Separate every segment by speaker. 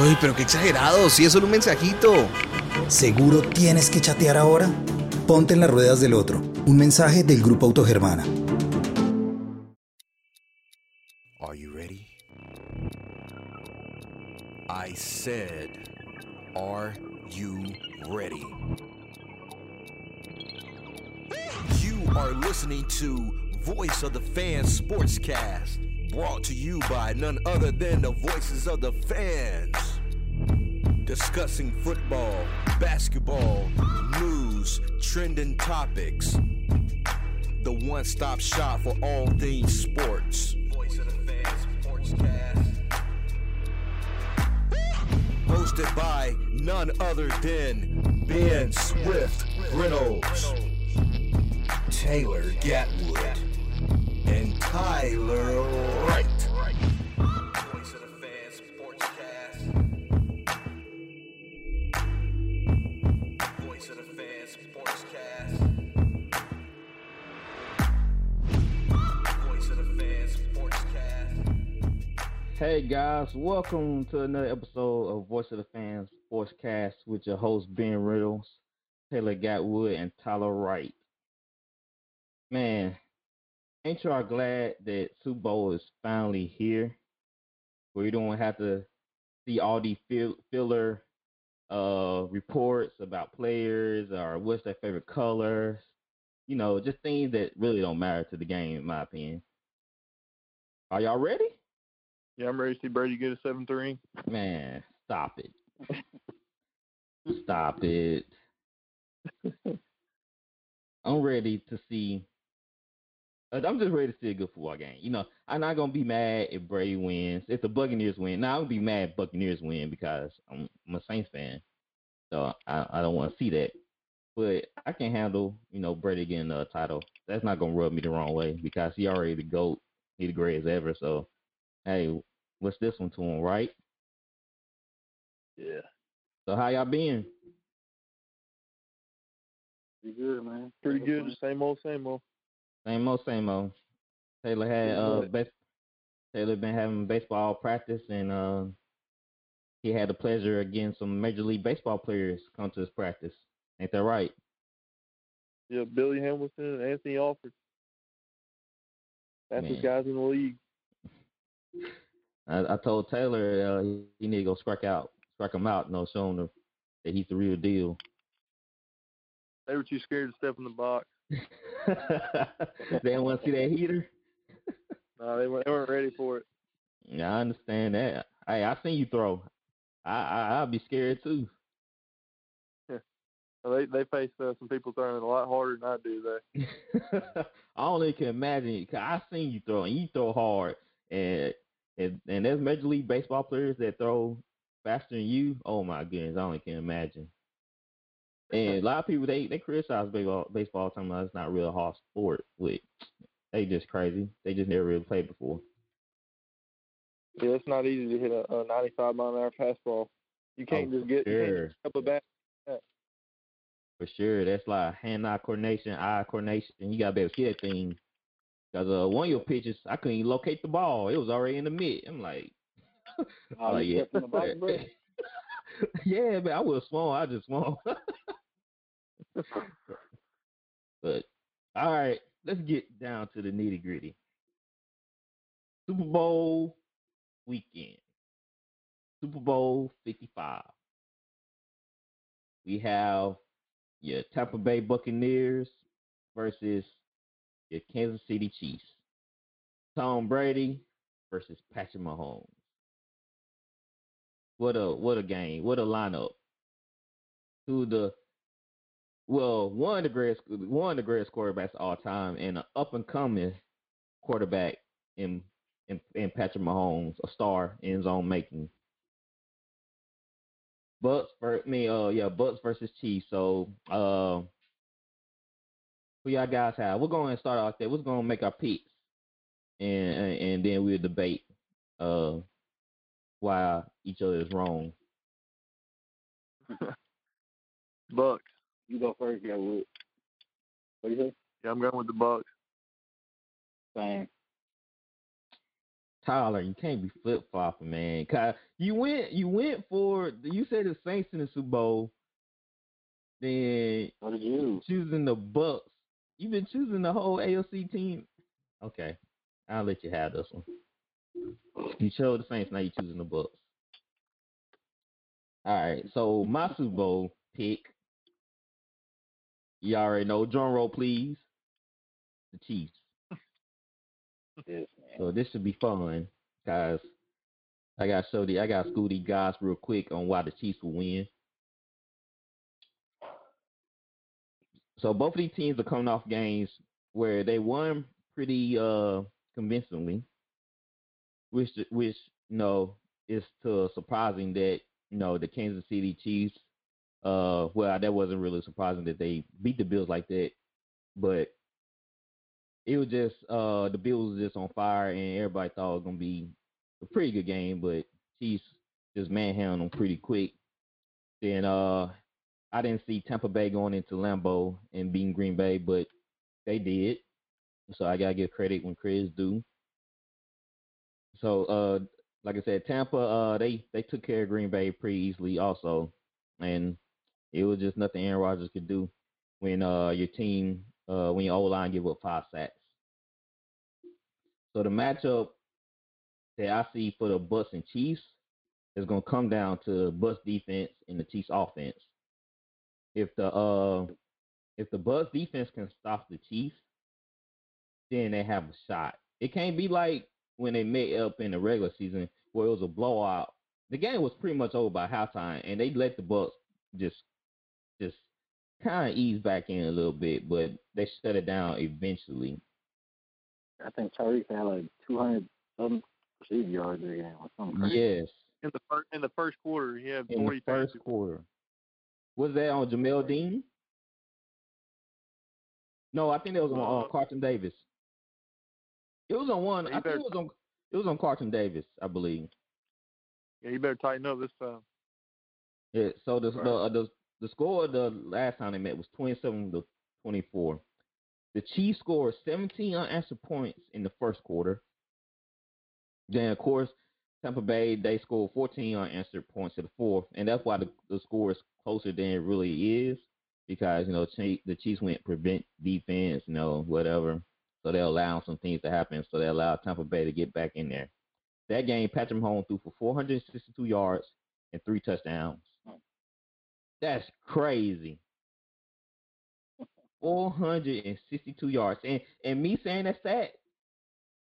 Speaker 1: Uy, pero qué exagerado, si es solo un mensajito.
Speaker 2: ¿Seguro tienes que chatear ahora? Ponte en las ruedas del otro. Un mensaje del Grupo Autogermana.
Speaker 3: Are you ready? I said, are you ready? You are listening to Voice of the Fans Sportscast, brought to you by none other than the voices of the fans. Discussing football, basketball, news, trending topics. The one stop shop for all things sports. Voice of the Fans Sportscast. Hosted by none other than Ben Swift Reynolds, Taylor Gatwood, and Tyler
Speaker 4: Hey guys, welcome to another episode of Voice of the Fans Sportscast with your host Ben Riddles, Taylor Gatwood, and Tyler Wright. Man, ain't y'all glad that Super Bowl is finally here? Where you don't have to see all these fill- filler uh reports about players or what's their favorite colors. You know, just things that really don't matter to the game, in my opinion. Are y'all ready?
Speaker 5: Yeah, I'm ready to see Brady get a seven three.
Speaker 4: Man, stop it. stop it. I'm ready to see. I'm just ready to see a good football game. You know, I'm not gonna be mad if Brady wins. If the Buccaneers win, now I'm gonna be mad if Buccaneers win because I'm, I'm a Saints fan, so I, I don't want to see that. But I can handle, you know, Brady getting a title. That's not gonna rub me the wrong way because he already the goat. He the greatest ever. So, hey, what's this one to him, right?
Speaker 5: Yeah,
Speaker 4: So how y'all been?
Speaker 6: Pretty good, man.
Speaker 5: pretty good. Same old, same old.
Speaker 4: Same old, same old. Taylor had uh
Speaker 5: but-
Speaker 4: base- Taylor been having baseball practice and uh he had the pleasure of getting some major league baseball players come to his practice. Ain't that right?
Speaker 5: Yeah, Billy Hamilton and Anthony Alford. That's
Speaker 4: Man.
Speaker 5: the guys in the league.
Speaker 4: I, I told Taylor uh, he, he need to go strike out, strike him out, you know, show him the, that he's the real deal.
Speaker 5: They were too scared to step in the box.
Speaker 4: they didn't want to see that heater.
Speaker 5: No, they weren't. They weren't ready for it.
Speaker 4: Yeah, I understand that. Hey, I seen you throw. I, I I'd be scared too.
Speaker 5: So they they faced uh, some people throwing it a lot harder than I do. They
Speaker 4: I only can imagine. Cause I seen you throw, and you throw hard, and and and there's major league baseball players that throw faster than you. Oh my goodness, I only can imagine. And a lot of people they they criticize baseball baseball talking about it's not a real hard sport. With they just crazy. They just never really played before.
Speaker 5: yeah, it's not easy to hit a, a 95 mile an hour fastball. You can't
Speaker 4: Oh,
Speaker 5: just get
Speaker 4: sure.
Speaker 5: just up a bat.
Speaker 4: For sure, that's like hand-eye coordination, eye coordination. You gotta be able to see that thing. Cause uh, one of your pitches, I couldn't even locate the ball. It was already in the mid. I'm like,
Speaker 6: Oh,
Speaker 4: like, yeah, yeah, man, I was small. I just small. but all right, let's get down to the nitty gritty. Super Bowl weekend. Super Bowl 55. We have your Tampa Bay Buccaneers versus your Kansas City Chiefs. Tom Brady versus Patrick Mahomes. What a what a game. What a lineup. Of the well, one of the greatest one of the greatest quarterbacks all time and an up and coming quarterback in in, in Patrick Mahomes, a star in his own making. Bucs for me, uh yeah, Bucs versus Chiefs. So uh who y'all guys have? We're going to start out there. We're going to make our picks, and and, and then we'll debate uh why each other is wrong.
Speaker 5: Bucs.
Speaker 6: You go first, yeah, Wood. What do you think?
Speaker 5: Yeah, I'm going with the Bucs.
Speaker 6: Same.
Speaker 4: Tyler, you can't be flip flopping, man. Cause you went, you went for you said the Saints in the Super Bowl. Then
Speaker 6: What did you?
Speaker 4: choosing the Bucs. You've been choosing the whole AOC team. Okay, I'll let you have this one. You chose the Saints, now you're choosing the Bucs. All right, so my Super Bowl pick. You already know. Drum roll, please. The Chiefs.
Speaker 6: Yes, man.
Speaker 4: So this should be fun, guys. I got to show the I got to school these guys real quick on why the Chiefs will win. So both of these teams are coming off games where they won pretty uh convincingly, which which you know is to surprising that you know the Kansas City Chiefs. Uh, well, that wasn't really surprising that they beat the Bills like that, but it was just uh the Bills was just on fire and everybody thought it was gonna be a pretty good game, but Chiefs just manhandled them pretty quick. Then uh I didn't see Tampa Bay going into Lambeau and beating Green Bay, but they did. So I gotta give credit when credit's due. So uh like I said, Tampa uh they they took care of Green Bay pretty easily also. And it was just nothing Aaron Rodgers could do when uh your team uh when your O line give up five sacks. So the matchup that I see for the Bucs and Chiefs is gonna come down to Bucs defense and the Chiefs offense. If the uh if the Bucs defense can stop the Chiefs, then they have a shot. It can't be like when they met up in the regular season where it was a blowout. The game was pretty much over by halftime, and they let the Bucs just just kind of ease back in a little bit, but they shut it down eventually.
Speaker 6: I think Tyreek had like 200 some receiving yards that game or something.
Speaker 4: Yes,
Speaker 5: In the first in the first quarter, he had
Speaker 4: in
Speaker 5: forty
Speaker 4: the first quarter. Was that on Jamel Dean? No, I think it was on uh,
Speaker 5: Uh,
Speaker 4: Carlton Davis. It was on one.
Speaker 5: He
Speaker 4: I think it was on. It was on Carlton Davis, I believe.
Speaker 5: Yeah, you better tighten up this time.
Speaker 4: Yeah. So the
Speaker 5: Right.
Speaker 4: the, uh, the the score the last time they met was twenty seven to twenty four. The Chiefs scored seventeen unanswered points in the first quarter. Then of course Tampa Bay they scored fourteen unanswered points in the fourth, and that's why the, the score is closer than it really is because you know the Chiefs went prevent defense, you know whatever. So they allowed some things to happen. So they allowed Tampa Bay to get back in there. That game, Patrick Mahomes threw for 462 yards and three touchdowns. That's crazy. 462 yards. And and me saying that stat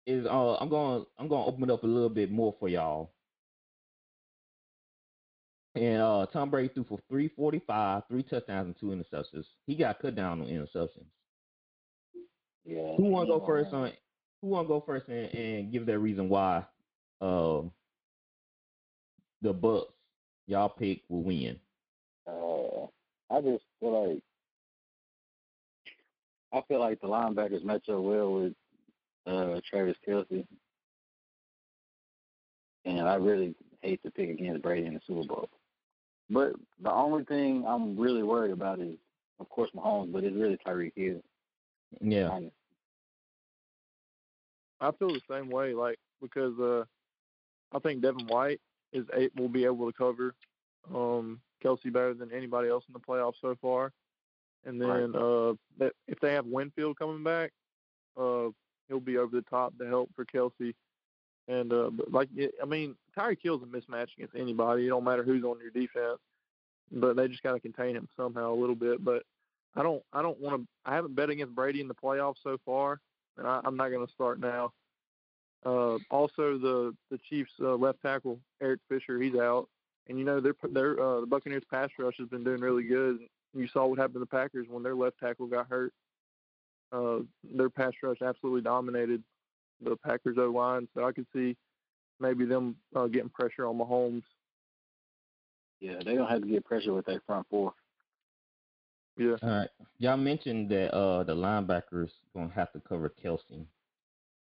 Speaker 4: is uh I'm going I'm going to open it up a little bit more for y'all. And uh Tom Brady threw for 345, three touchdowns and two interceptions. He got cut down on interceptions.
Speaker 6: Yeah.
Speaker 4: Who want to go first on who want to go first and, and give their reason why uh the Bucs y'all pick will win?
Speaker 6: Uh, I just feel like I feel like the linebackers match up well with uh, Travis Kelce, and I really hate to pick against Brady in the Super Bowl. But the only thing I'm really worried about is, of course, Mahomes, but it's really Tyreek Hill.
Speaker 4: Yeah.
Speaker 6: honestly.
Speaker 5: I feel the same way, like because uh, I think Devin White is a, will be able to cover um, Kelce better than anybody else in the playoffs so far. And
Speaker 6: Right.
Speaker 5: then uh, that if they have Winfield coming back, uh, he'll be over the top to help for Kelce. And uh, but like I mean, Tyreek Hill's a mismatch against anybody. It don't matter who's on your defense, but they just got to contain him somehow a little bit. But I don't I don't want to. I haven't bet against Brady in the playoffs so far, and I, I'm not going to start now. Uh, also, the the Chiefs uh, left tackle Eric Fisher, he's out, and you know their their uh, the Buccaneers pass rush has been doing really good. You saw what happened to the Packers when their left tackle got hurt. Uh, their pass rush absolutely dominated the Packers O line, so I could see maybe them uh, getting pressure on Mahomes.
Speaker 6: Yeah, they don't have to get pressure with their front four.
Speaker 5: Yeah,
Speaker 4: All right. Y'all mentioned that uh the linebackers gonna have to cover Kelce.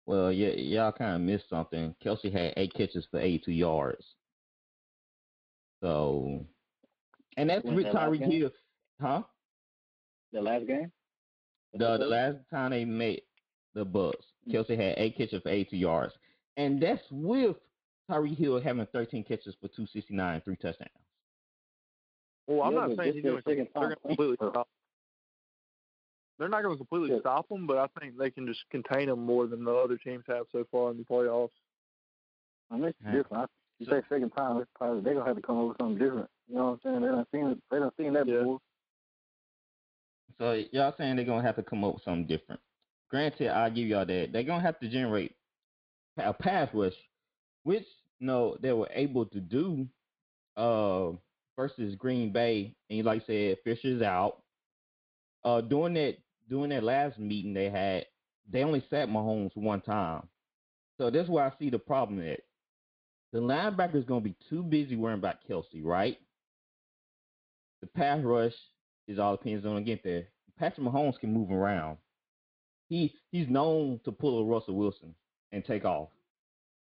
Speaker 4: Well, yeah, y'all kind of missed something. Kelce had eight catches for 82 yards. So, and that's
Speaker 6: When
Speaker 4: with
Speaker 6: that last
Speaker 4: Tyreek? Hill, huh?
Speaker 6: The last game.
Speaker 4: The the last time they met the Bucs, mm. Kelce had eight catches for 82 yards. and that's with Tyreek Hill having 13 catches for 269 and three touchdowns.
Speaker 5: Well, I'm
Speaker 6: Yeah,
Speaker 5: not saying he's going to they're going to completely stop. They're not going to completely
Speaker 6: Yeah.
Speaker 5: stop them, but I think they can just contain them more than the other teams have so far in the playoffs.
Speaker 6: I mean, it's
Speaker 4: Yeah.
Speaker 6: different. You say second time, it's probably they're gonna have to come up with something different. You know what I'm saying? They don't seen it. They don't seen that
Speaker 5: Yeah.
Speaker 6: before.
Speaker 4: So y'all saying they're gonna have to come up with something different. Granted, I'll give y'all that. They're gonna have to generate a pass rush, which no, they were able to do uh versus Green Bay. And like I said, Fisher's out. Uh during that during that last meeting they had, they only sat Mahomes one time. So that's where I see the problem at. The linebacker is gonna be too busy worrying about Kelce, right? The pass rush is all depends on get there. Patrick Mahomes can move around. He he's known to pull a Russell Wilson and take off.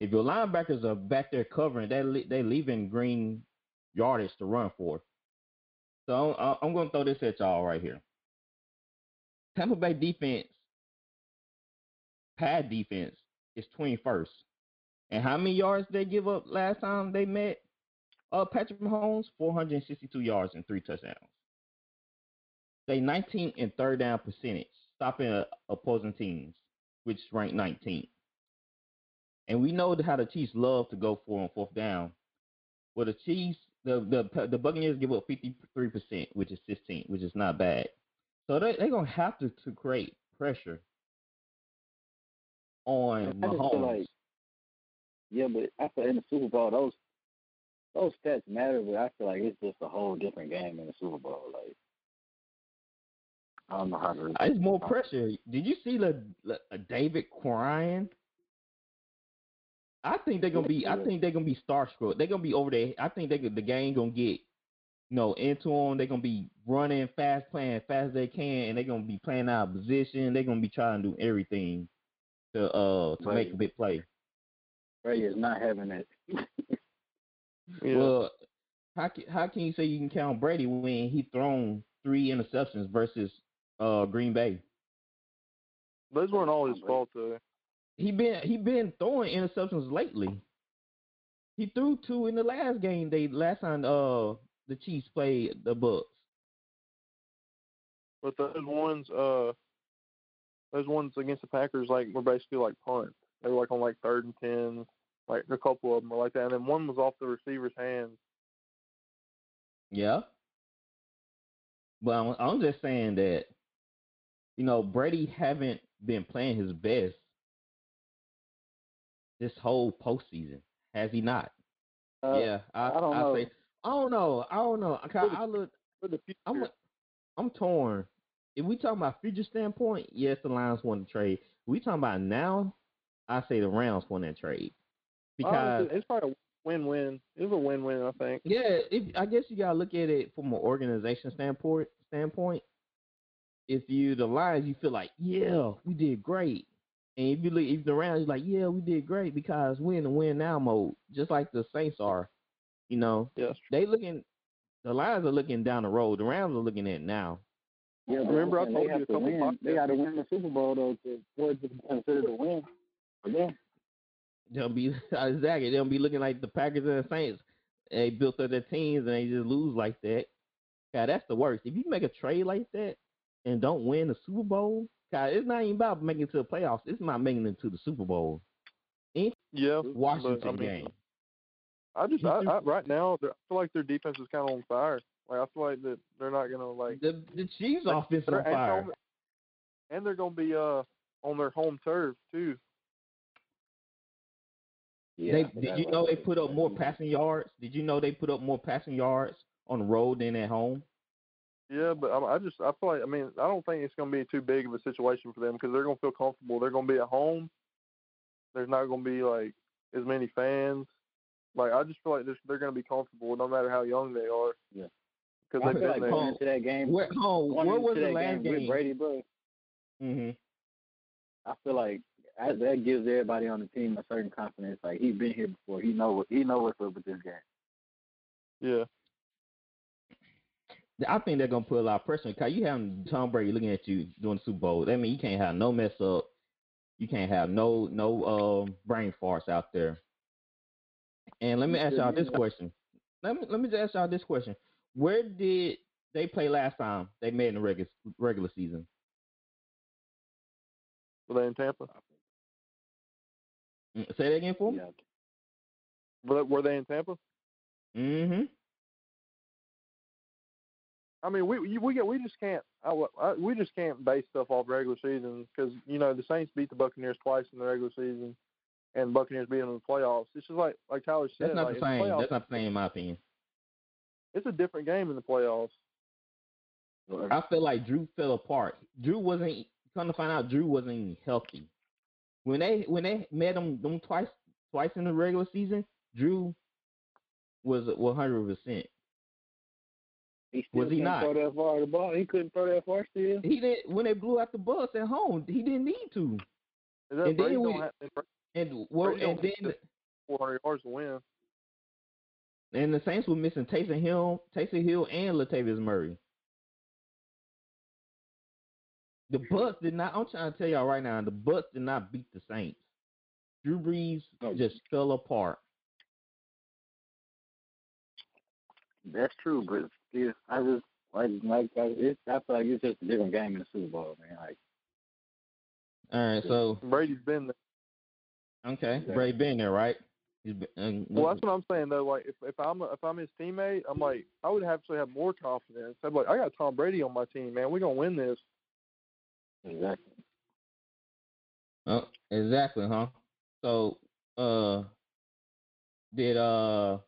Speaker 4: If your linebackers are back there covering, they they leaving green yardage to run for. So I'm, I'm going to throw this at y'all right here. Tampa Bay defense, pad defense is 21st, and how many yards they give up last time they met? Uh, Patrick Mahomes, 462 yards and three touchdowns. They 19th in third down percentage, stopping uh, opposing teams, which ranked 19th. And we know how the Chiefs love to go for on fourth down. Well, the Chiefs, the the the Buccaneers give up 53%, which is 16, which is not bad. So they they're gonna have to, to create pressure on
Speaker 6: I just
Speaker 4: Mahomes.
Speaker 6: feel like, yeah, but I feel in the Super Bowl those those stats matter, but I feel like it's just a whole different game in the Super Bowl. Like I don't know how to.
Speaker 4: It's more pressure. Did you see the, uh, David crying? I think they're gonna be. I think they're gonna be starstruck. They're gonna be over there. I think they the game gonna get, you know, into them. They're gonna be running fast, playing fast as they can, and they're gonna be playing out of position. They're gonna be trying to do everything to uh to make a big play.
Speaker 6: Brady is not having it.
Speaker 5: Yeah.
Speaker 4: Well, how can how can you say you can count Brady when he thrown three interceptions versus uh Green Bay?
Speaker 5: Those weren't all his fault, though.
Speaker 4: he been he been throwing interceptions lately. He threw two in the last game. They last time uh the Chiefs played the Bucks.
Speaker 5: But those ones, uh, those ones against the Packers, like were basically like punts. They were like on like third and ten. Like a couple of them were like that, and then one was off the receiver's hands.
Speaker 4: Yeah. But I'm, I'm just saying that, you know, Brady haven't been playing his best this whole postseason, has he not?
Speaker 6: Uh,
Speaker 4: yeah, I,
Speaker 6: I don't
Speaker 4: I
Speaker 6: know.
Speaker 4: say I don't know. I don't know. I, I look.
Speaker 5: For the
Speaker 4: I'm I'm torn. If we talking about future standpoint, yes, the Lions want to trade. we talking about now, I say the Rams want that trade because
Speaker 5: it's probably a win-win. It's a win-win, I think.
Speaker 4: yeah, if, I guess you gotta look at it from an organization standpoint. Standpoint, if you the Lions, you feel like yeah, we did great, and if you look if the Rams, you're like yeah, we did great because we're in the win now mode, just like the Saints are. You know,
Speaker 5: Yes.
Speaker 4: they looking. The Lions are looking down the road. The Rams are looking at now.
Speaker 6: Yeah, but
Speaker 5: Remember I told you
Speaker 6: have
Speaker 5: a
Speaker 6: to
Speaker 5: couple
Speaker 6: win. They
Speaker 5: podcasts
Speaker 6: got to win the Super Bowl though to for it to be considered a win. For them.
Speaker 4: They'll be exactly. They'll be looking like the Packers and the Saints. They built up their teams and they just lose like that. God, that's the worst. If you make a trade like that and don't win the Super Bowl, God, it's not even about making it to the playoffs. It's not making it to the Super Bowl.
Speaker 5: Yeah.
Speaker 4: Washington
Speaker 5: but, I mean,
Speaker 4: game.
Speaker 5: I just, I, I, right now, I feel like their defense is kind of on fire. Like I feel like that they're not gonna like.
Speaker 4: The the Chiefs
Speaker 5: like,
Speaker 4: offense on
Speaker 5: and
Speaker 4: fire.
Speaker 5: on- And they're gonna be uh on their home turf too.
Speaker 6: Yeah,
Speaker 4: They, did you know they put up more passing yards? Did you know they put up more passing yards on the road than at home?
Speaker 5: Yeah, but I, I just I feel like I mean I don't think it's going to be too big of a situation for them because they're going to feel comfortable. They're going to be at home. There's not going to be like as many fans. Like I just feel like they're, they're going to be comfortable no matter how young they are.
Speaker 6: Yeah.
Speaker 5: Because
Speaker 6: I
Speaker 5: they've
Speaker 6: feel
Speaker 5: been
Speaker 6: like
Speaker 5: there.
Speaker 6: going into that game,
Speaker 4: Where home?
Speaker 6: going
Speaker 4: Where was the last
Speaker 6: game with? Brady, bro.
Speaker 4: hmm
Speaker 6: I feel like I, that gives everybody on the team a certain confidence. Like he's been here before. He know what he know what's up with this game.
Speaker 5: Yeah.
Speaker 4: I think they're gonna put a lot of pressure because you have Tom Brady looking at you doing the Super Bowl. That means you can't have no mess up. You can't have no no um brain farts out there. And let me ask y'all this question. Let me let me just ask y'all this question. Where did they play last time they made in the regular regular season?
Speaker 5: Were they in Tampa?
Speaker 4: Mm, Say that again for me.
Speaker 6: Yeah.
Speaker 5: Were they, were they in Tampa?
Speaker 4: Mm-hmm.
Speaker 5: I mean, we we we, we just can't I, I, we just can't base stuff off regular season because you know the Saints beat the Buccaneers twice in the regular season, and Buccaneers beat them in the playoffs. It's just like like Tyler said,
Speaker 4: That's not
Speaker 5: like,
Speaker 4: the same.
Speaker 5: playoffs,
Speaker 4: That's not the same in my opinion.
Speaker 5: it's a different game in the playoffs.
Speaker 4: I feel like Drew fell apart. Drew wasn't come to find out Drew wasn't healthy. When they when they met him them twice twice in the regular season, Drew was one hundred percent.
Speaker 6: He still
Speaker 4: Was he
Speaker 6: can't
Speaker 4: not?
Speaker 6: throw that far the ball. He couldn't throw that far still.
Speaker 4: He didn't when they blew out the bus at home. He didn't need to. And
Speaker 5: Brady
Speaker 4: then we-
Speaker 5: have
Speaker 4: And well,
Speaker 5: Brady
Speaker 4: and
Speaker 5: don't
Speaker 4: then
Speaker 5: have 400 yards win?
Speaker 4: and the Saints were missing Taysom Hill, Taysom Hill, and Latavius Murray. The Bucs did not. I'm trying to tell y'all right now. The Bucs did not beat the Saints. Drew Brees
Speaker 6: No.
Speaker 4: just fell apart.
Speaker 6: That's true, but still, I just like like I, it's, I feel like it's just a different game in the Super Bowl, man. Like
Speaker 4: All right, so
Speaker 5: Brady's been there.
Speaker 4: okay,
Speaker 6: Exactly.
Speaker 4: Brady been there, right? He's been, and
Speaker 5: Well, that's what I'm saying though. Like if if I'm a, if I'm his teammate, I'm like I would actually have more confidence. I'm like I got Tom Brady on my team, man. We're gonna win this.
Speaker 6: exactly.
Speaker 4: Oh, exactly, huh? So, uh, did uh,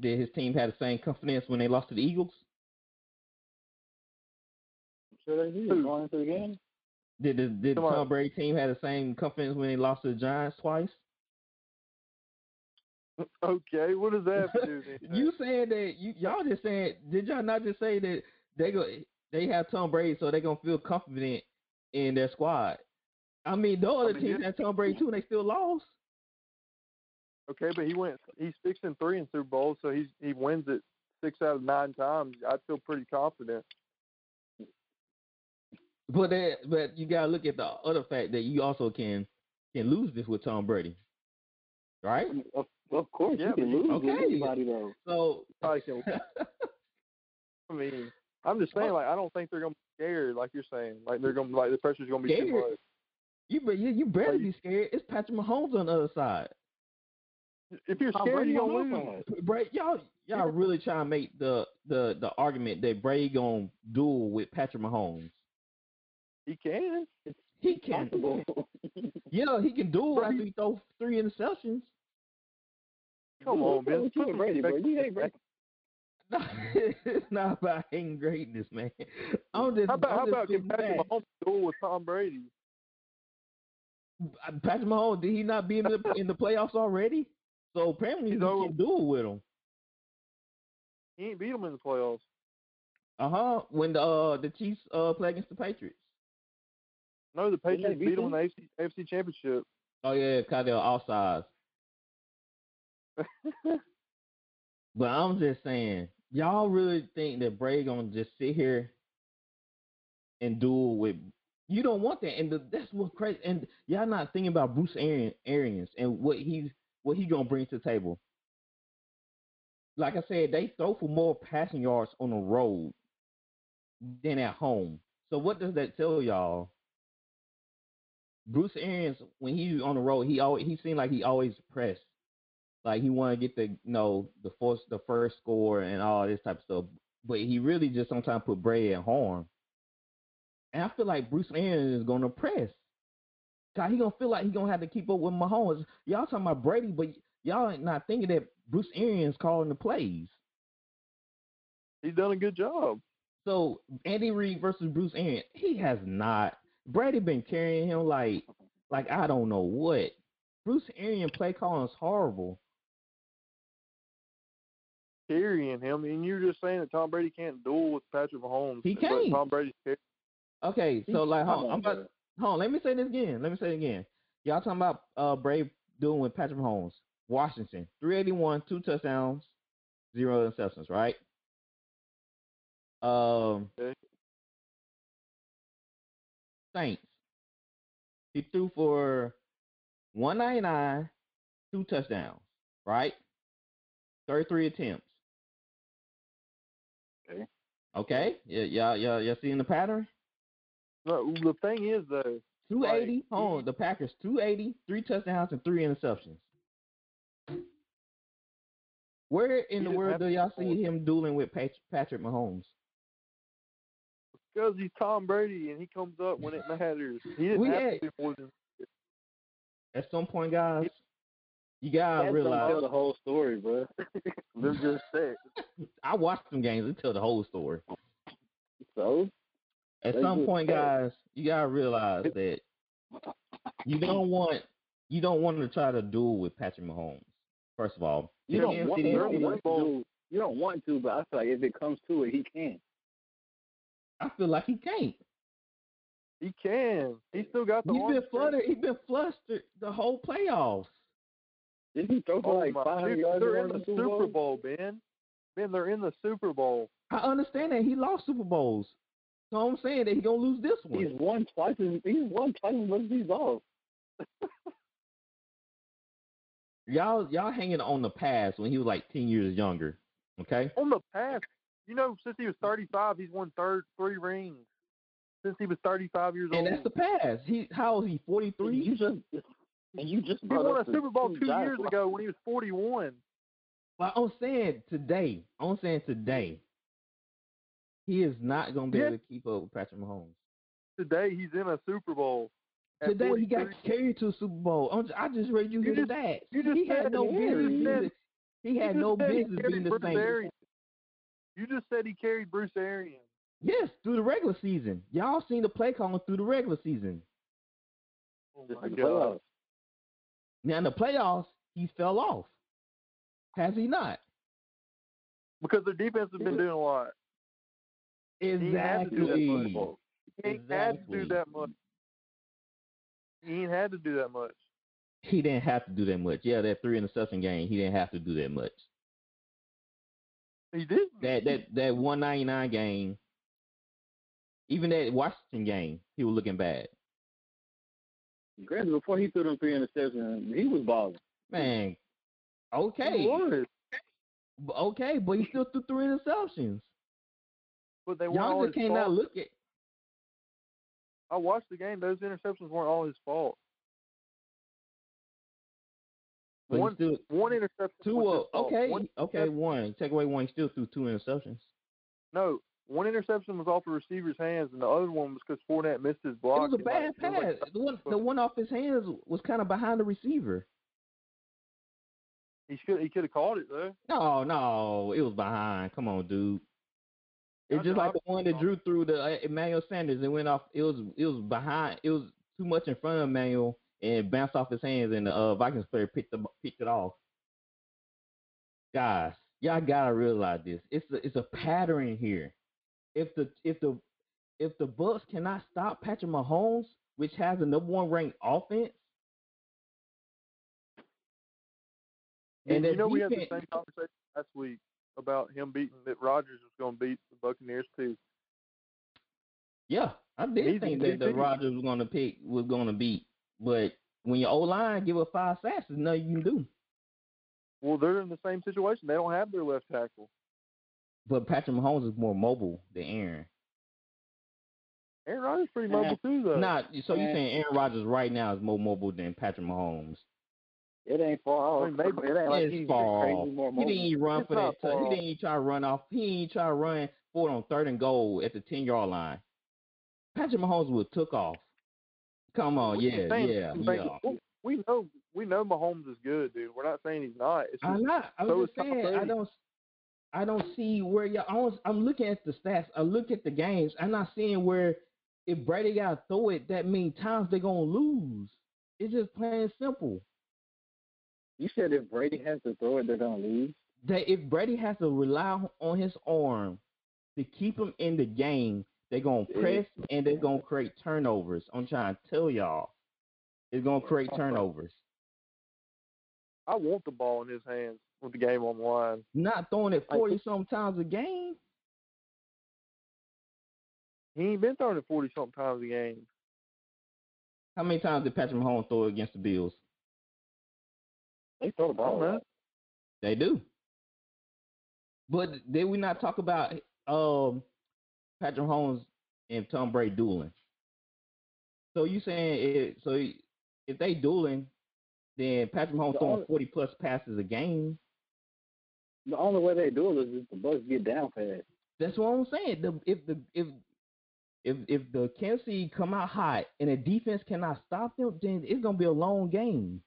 Speaker 4: did his team have the same confidence when they lost to the Eagles?
Speaker 6: I'm sure they did going into the hmm. game.
Speaker 4: Did the did the Tom Brady team have the same confidence when they lost to the Giants twice?
Speaker 5: Okay, what does that do
Speaker 4: you saying that you y'all just saying did y'all not just say that they go they have Tom Brady so they gonna feel confident in their squad? I mean, the other
Speaker 5: mean,
Speaker 4: teams
Speaker 5: yeah.
Speaker 4: had Tom Brady too, and they still lost.
Speaker 5: Okay, but he went. He's six and three in Super Bowl, so he's he wins it six out of nine times. I feel pretty confident.
Speaker 4: But that, but you gotta look at the other fact that you also can can lose this with Tom Brady, right?
Speaker 6: Of, of course,
Speaker 5: Yeah,
Speaker 6: you can
Speaker 5: but you-
Speaker 6: lose with
Speaker 4: Okay.
Speaker 6: anybody though.
Speaker 4: So
Speaker 5: Probably can. I mean, I'm just saying, like I don't think they're gonna be scared, like you're saying. Like they're gonna like the pressure's gonna be too much.
Speaker 4: you but you, you better
Speaker 5: Like-
Speaker 4: be scared. It's Patrick Mahomes on the other side.
Speaker 5: If you're scared, you're gonna
Speaker 6: our
Speaker 5: lose.
Speaker 6: side.
Speaker 4: Brady, y'all y'all really trying to make the the the argument that Brady gonna duel with Patrick Mahomes.
Speaker 5: He can.
Speaker 4: He can,
Speaker 6: Possible.
Speaker 4: yeah, he can duel
Speaker 5: Brady-
Speaker 4: after he throw three interceptions.
Speaker 5: Come on,
Speaker 6: What's up you
Speaker 5: Put
Speaker 6: and Brady, bro? You
Speaker 5: on
Speaker 6: ain't Brady.
Speaker 4: No, it's not about hating greatness, man. I'm just
Speaker 5: How about
Speaker 4: I'm
Speaker 5: how about can
Speaker 4: sitting
Speaker 5: Patrick
Speaker 4: back.
Speaker 5: Mahomes duel with Tom Brady?
Speaker 4: Uh, Patrick Mahomes, did he not be in the in the playoffs already? So apparently
Speaker 5: He's
Speaker 4: he
Speaker 5: over-
Speaker 4: can duel with him.
Speaker 5: He ain't beat him in the playoffs.
Speaker 4: Uh huh. When the uh, the Chiefs uh play against the Patriots.
Speaker 5: No, the Patriots
Speaker 6: beat
Speaker 5: beat him in the AFC, AFC Championship.
Speaker 4: Oh yeah, cause they're all sides. But I'm just saying, y'all really think that Bray gonna just sit here and duel with? You don't want that, and the, that's what crazy. And y'all not thinking about Bruce Arian, Arians and what he what he gonna bring to the table. Like I said, they throw for more passing yards on the road than at home. So what does that tell y'all? Bruce Arians, when he on the road, he always he seemed like he always pressed. Like he wanted to get the you know the first the first score and all this type of stuff. But he really just sometimes put Brady at harm. And I feel like Bruce Arians is gonna press. God, he gonna feel like he gonna have to keep up with Mahomes. Y'all talking about Brady, but y'all ain't not thinking that Bruce Arians calling the plays.
Speaker 5: He's done a good job.
Speaker 4: So Andy Reid versus Bruce Arians, he has not. Brady been carrying him like like I don't know what. Bruce Arians play calling is horrible.
Speaker 5: Carrying him, and you're just saying that Tom Brady can't duel with Patrick Mahomes.
Speaker 4: He can't.
Speaker 5: Tom Brady's carrying.
Speaker 4: Okay, so like hold on, I'm about hold on, let me say this again. Let me say it again. Y'all talking about uh Brave doing with Patrick Mahomes. Washington, three eighty one, two touchdowns, zero interceptions, right? Um
Speaker 5: Okay.
Speaker 4: Saints. He threw for 199, two touchdowns, right? 33 attempts.
Speaker 6: Okay.
Speaker 4: Okay. Yeah, y'all, y'all, y'all seeing the pattern?
Speaker 5: No, the thing is though,
Speaker 4: 280.
Speaker 5: Right.
Speaker 4: Hold on. The Packers 280, three touchdowns and three interceptions. Where in the world do y'all see him dueling with Patrick Mahomes?
Speaker 5: because he's Tom Brady and he comes up when it matters. He didn't
Speaker 4: We
Speaker 5: have
Speaker 4: had-
Speaker 5: to more than
Speaker 4: At some point, guys, you gotta realize.
Speaker 6: tell the whole story, bro. Let's just say.
Speaker 4: I watched some games and tell the whole story.
Speaker 6: So
Speaker 4: At
Speaker 6: They
Speaker 4: some point, guys, you gotta realize that you don't want you don't want to try to duel with Patrick Mahomes. First of all,
Speaker 6: you don't want, you don't want to. You don't want to, but I feel like if it comes to it, he can.
Speaker 4: I feel like he can't.
Speaker 5: he can. He still got the
Speaker 4: He's
Speaker 5: arm
Speaker 4: been
Speaker 5: strength.
Speaker 4: fluttered. He's been flustered the whole playoffs.
Speaker 6: Didn't he throw
Speaker 5: Oh
Speaker 6: like
Speaker 5: my,
Speaker 6: 500
Speaker 5: dude,
Speaker 6: yards
Speaker 5: they're in the
Speaker 6: Super
Speaker 5: Super
Speaker 6: Bowl?
Speaker 5: Bowl, Ben. Ben, they're in the Super Bowl.
Speaker 4: I understand that he lost Super Bowls. So I'm saying that he's gonna lose this one.
Speaker 6: He's won twice. As, he's won twice as much as he's lost.
Speaker 4: Y'all y'all hanging on the past when he was like ten years younger. Okay?
Speaker 5: On the past, you know, since he was 35, he's won third three rings. Since he was 35 years
Speaker 4: And
Speaker 5: old, And
Speaker 4: that's the past. He how old is he? Forty three?
Speaker 6: You just and you just
Speaker 5: he won a Super Bowl two years ago when he was 41.
Speaker 4: Well, I'm saying today. I'm saying today. He is not gonna be
Speaker 5: Yeah.
Speaker 4: able to keep up with Patrick Mahomes.
Speaker 5: Today, he's in a Super Bowl. At
Speaker 4: Today he got carried to a Super Bowl. I'm j- I just read you,
Speaker 5: You
Speaker 4: here
Speaker 5: just-
Speaker 4: that.
Speaker 5: you just
Speaker 4: he had no business. He had no business being the
Speaker 5: Bruce
Speaker 4: Saints.
Speaker 5: You just said he carried Bruce Arians.
Speaker 4: Yes, through the regular season. Y'all seen the play calling through the regular season.
Speaker 5: Oh my
Speaker 6: the
Speaker 5: God.
Speaker 6: playoffs.
Speaker 4: Now in the playoffs, he fell off. Has he not?
Speaker 5: Because their defense has been doing a lot. He had to do that
Speaker 4: Exactly.
Speaker 5: much. He ain't had to do
Speaker 4: Exactly.
Speaker 5: that much. He ain't had to do that much.
Speaker 4: He didn't have to do that much. Yeah, that three interception game, he didn't have to do that much.
Speaker 5: He didn't.
Speaker 4: That that that one ninety nine game, even that Washington game, he was looking bad.
Speaker 6: Granted, before he threw them three interceptions, he was balling.
Speaker 4: Man,
Speaker 5: He
Speaker 4: okay,
Speaker 5: was.
Speaker 4: okay, but he still threw three interceptions.
Speaker 5: But they weren't all his
Speaker 4: cannot
Speaker 5: fault.
Speaker 4: look at.
Speaker 5: I watched the game. Those interceptions weren't all his fault.
Speaker 4: But
Speaker 5: One,
Speaker 4: still
Speaker 5: one interception.
Speaker 4: two. Uh, okay,
Speaker 5: One
Speaker 4: okay, one. Take away one. He still threw two interceptions.
Speaker 5: No, one interception was off the receiver's hands, and the other one was because Fournette missed his block.
Speaker 4: it was a
Speaker 5: and, like,
Speaker 4: bad pass.
Speaker 5: like-
Speaker 4: the one, the one off his hands was kind of behind the receiver.
Speaker 5: he should. He could have caught it though.
Speaker 4: No, no, it was behind. Come on, dude. It's just like the one that Drew through the uh, Emmanuel Sanders and went off. It was it was behind. It was too much in front of Emmanuel and bounced off his hands, and the uh, Vikings player picked the, picked it off. Guys, y'all gotta realize this. It's a, it's a pattern here. If the if the if the Bucs cannot stop Patrick Mahomes, which has the number one ranked offense, and
Speaker 5: you
Speaker 4: that
Speaker 5: know we had the same conversation last week about him beating that Rodgers was going to beat the Buccaneers too.
Speaker 4: Yeah, I did
Speaker 5: He's
Speaker 4: think
Speaker 5: good
Speaker 4: that the
Speaker 5: team.
Speaker 4: Rodgers was gonna pick was gonna beat, but when your O line give up five sacks, there's nothing you can do.
Speaker 5: Well, they're in the same situation. They don't have their left tackle.
Speaker 4: But Patrick Mahomes is more mobile than Aaron.
Speaker 5: Aaron Rodgers pretty
Speaker 6: Yeah.
Speaker 5: mobile too, though.
Speaker 4: Not so you
Speaker 6: Yeah.
Speaker 4: saying Aaron Rodgers right now is more mobile than Patrick Mahomes?
Speaker 6: It ain't far off.
Speaker 5: I mean, maybe-
Speaker 6: it ain't like
Speaker 4: it's
Speaker 6: he's
Speaker 4: far
Speaker 6: crazy
Speaker 4: off.
Speaker 6: more
Speaker 4: He didn't even run
Speaker 5: It's
Speaker 4: for that. T- he didn't even try to run off. He didn't even try to run for it on third and goal at the ten yard line. Patrick Mahomes would took off. Come on,
Speaker 5: What
Speaker 4: yeah,
Speaker 5: saying?
Speaker 4: yeah,
Speaker 5: You think-
Speaker 4: yeah.
Speaker 5: well, We know we know Mahomes is good, dude. We're not saying he's not. It's just,
Speaker 4: I'm not. I'm
Speaker 5: so
Speaker 4: just saying. I don't. I don't see where y'all. I was, I'm looking at the stats. I look at the games. I'm not seeing where if Brady got to throw it that many times, they're gonna lose. It's just plain simple.
Speaker 6: You said if Brady has to throw it, they're gonna lose.
Speaker 4: That if Brady has to rely on his arm to keep him in the game, they're gonna press and they're gonna create turnovers. I'm trying to tell y'all, it's gonna create turnovers.
Speaker 5: I want the ball in his hands with the game on the line.
Speaker 4: Not throwing it
Speaker 6: Like-
Speaker 4: forty some times a game.
Speaker 5: He ain't been throwing it forty something times a game.
Speaker 4: How many times did Patrick Mahomes throw against the Bills?
Speaker 6: They throw the ball.
Speaker 5: I don't know.
Speaker 6: around.
Speaker 4: They do. But did we not talk about um Patrick Holmes and Tom Brady dueling? So you saying it, so if they dueling, then Patrick Mahomes
Speaker 6: The
Speaker 4: throwing
Speaker 6: only-
Speaker 4: forty plus passes a game.
Speaker 6: The only way they do it is if the Bucs get down fast.
Speaker 4: That's what I'm saying. The, if the if if if the Kansas City come out hot and the defense cannot stop them, then it's gonna be a long game.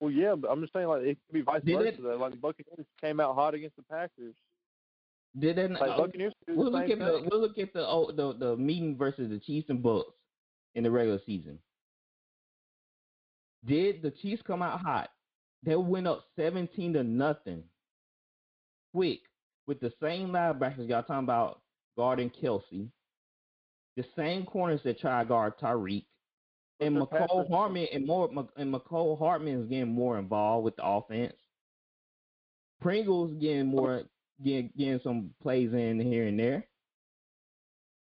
Speaker 5: Well, yeah, but I'm just saying like it could be vice
Speaker 4: Did
Speaker 5: versa.
Speaker 4: it-
Speaker 5: Though. Like the Buccaneers came out hot against the Packers.
Speaker 4: Did they not,
Speaker 5: Like uh, Buccaneers do the
Speaker 4: we'll look at the we'll look at the oh, the the meeting versus the Chiefs and Bucs in the regular season. Did the Chiefs come out hot? They went up seventeen to nothing. Quick with the same linebackers y'all talking about guarding Kelce, the same corners that try to guard Tyreek, and
Speaker 5: Mecole
Speaker 4: Hardman and more and Mecole Hardman is getting more involved with the offense. Pringle's getting more getting getting some plays in here and there.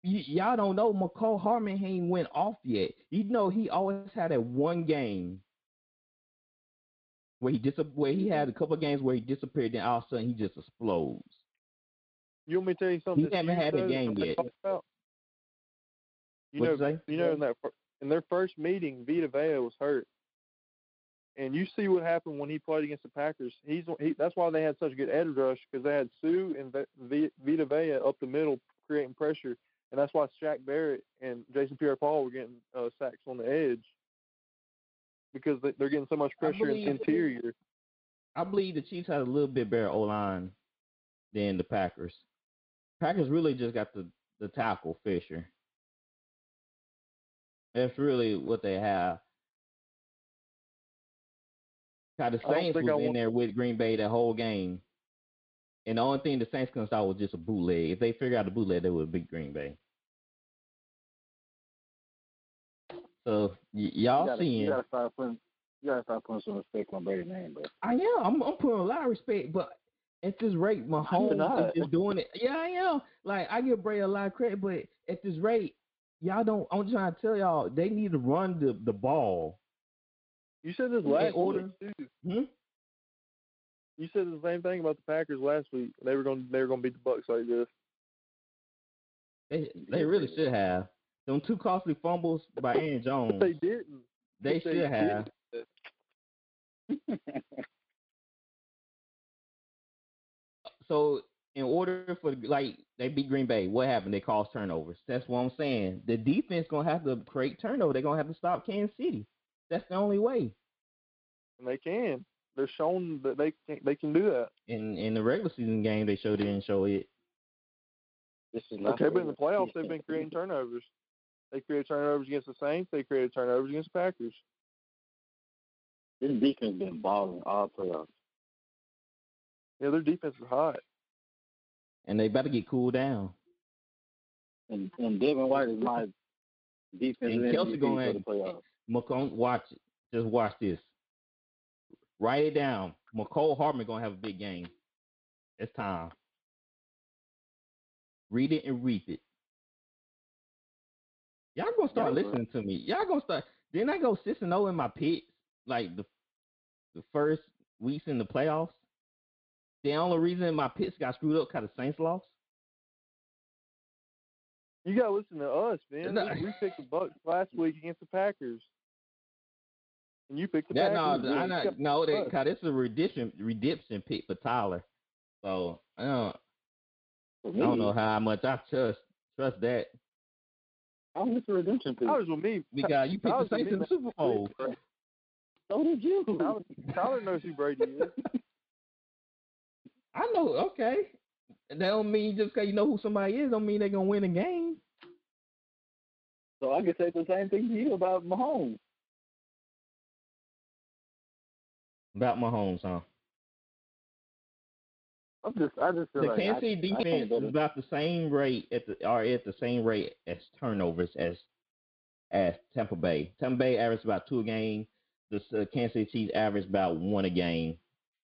Speaker 4: Y- y'all don't know Mecole Hardman ain't went off yet. You know he always had that one game where he dis- where he had a couple of games where he disappeared, then all of a sudden he just explodes.
Speaker 5: You want me to tell you something?
Speaker 4: He haven't had a game yet.
Speaker 5: You
Speaker 4: What'd
Speaker 5: know,
Speaker 4: you
Speaker 5: you know, in that in their first meeting, Vita Vea was hurt, and you see what happened when he played against the Packers. He's he, that's why they had such a good edge rush because they had Suh and V- Vita Vea up the middle creating pressure, and that's why Shaq Barrett and Jason Pierre-Paul were getting uh, sacks on the edge because they, they're getting so much pressure in
Speaker 4: believe-
Speaker 5: interior.
Speaker 4: I believe the Chiefs had a little bit better O line than the Packers. Packers really just got the, the tackle Fisher. That's really what they have. God, the Saints was in there with Green Bay the whole game. And the only thing the Saints couldn't stop was just a bootleg. If they figure out the bootleg, they would beat Green Bay. So y-
Speaker 6: You
Speaker 4: y'all
Speaker 6: gotta,
Speaker 4: seeing?
Speaker 6: you gotta start putting you gotta start putting some respect on Brady's name, bro.
Speaker 4: I am. I'm, I'm putting a lot of respect, but at this rate, Mahomes is just doing it. Yeah, I am. Like I give Brady a lot of credit, but at this rate, y'all don't. I'm trying to tell y'all they need to run the the ball.
Speaker 5: You said this
Speaker 4: In
Speaker 5: last
Speaker 4: order-
Speaker 5: week too.
Speaker 4: Hmm?
Speaker 5: You said the same thing about the Packers last week. They were going they were going to beat the Bucs like this.
Speaker 4: They they really should have. Them two costly fumbles by Aaron Jones.
Speaker 5: They didn't.
Speaker 4: They
Speaker 5: but they
Speaker 4: should have. So in order for like they beat Green Bay, what happened? They caused turnovers. That's what I'm saying. The defense gonna have to create turnover. They're gonna have to stop Kansas City. That's the only way.
Speaker 5: And they can. They're shown that they can they can do that.
Speaker 4: In in the regular season game, they showed it didn't show it.
Speaker 6: This is not
Speaker 5: Okay, but in the playoffs they've been creating turnovers. They created turnovers against the Saints. They created turnovers against the Packers.
Speaker 6: This defense has been balling all playoffs.
Speaker 5: Yeah, their defense is hot.
Speaker 4: And they better get cooled down.
Speaker 6: And and Devin White is my defensive
Speaker 4: And Kelce
Speaker 6: MVP
Speaker 4: going
Speaker 6: for the playoffs.
Speaker 4: McCone, watch it. Just watch this. Write it down. Mecole Hardman gonna have a big game. It's time. Read it and reap it. Y'all gonna start
Speaker 6: Yeah, bro.
Speaker 4: listening to me. Y'all gonna start. Then I go six and zero in my picks, like the the first weeks in the playoffs. The only reason my picks got screwed up because the Saints lost.
Speaker 5: You gotta listen to us, man.
Speaker 4: No.
Speaker 5: We, we picked the Bucs last week against the Packers, and you picked the
Speaker 4: That, no,
Speaker 5: Packers.
Speaker 4: I
Speaker 5: You
Speaker 4: not,
Speaker 5: got-
Speaker 4: no, that, cause this is a redemption redemption pick for Tyler. So I don't, I don't know how much I trust trust that
Speaker 6: I was a redemption pick.
Speaker 5: I was with me.
Speaker 4: because you picked the Saints in the Super Bowl.
Speaker 6: So did you.
Speaker 5: Tyler, Tyler knows who Brady is.
Speaker 4: I know, okay. That don't mean just because you know who somebody is, don't mean they're gonna win a game.
Speaker 6: So I could say the same thing to you about Mahomes.
Speaker 4: About Mahomes, huh?
Speaker 6: I'm just, I just feel
Speaker 4: The
Speaker 6: like
Speaker 4: Kansas City defense is about the same rate at the are at the same rate as turnovers as as Tampa Bay. Tampa Bay averaged about two a game. The uh, Kansas City Chiefs average about one a game.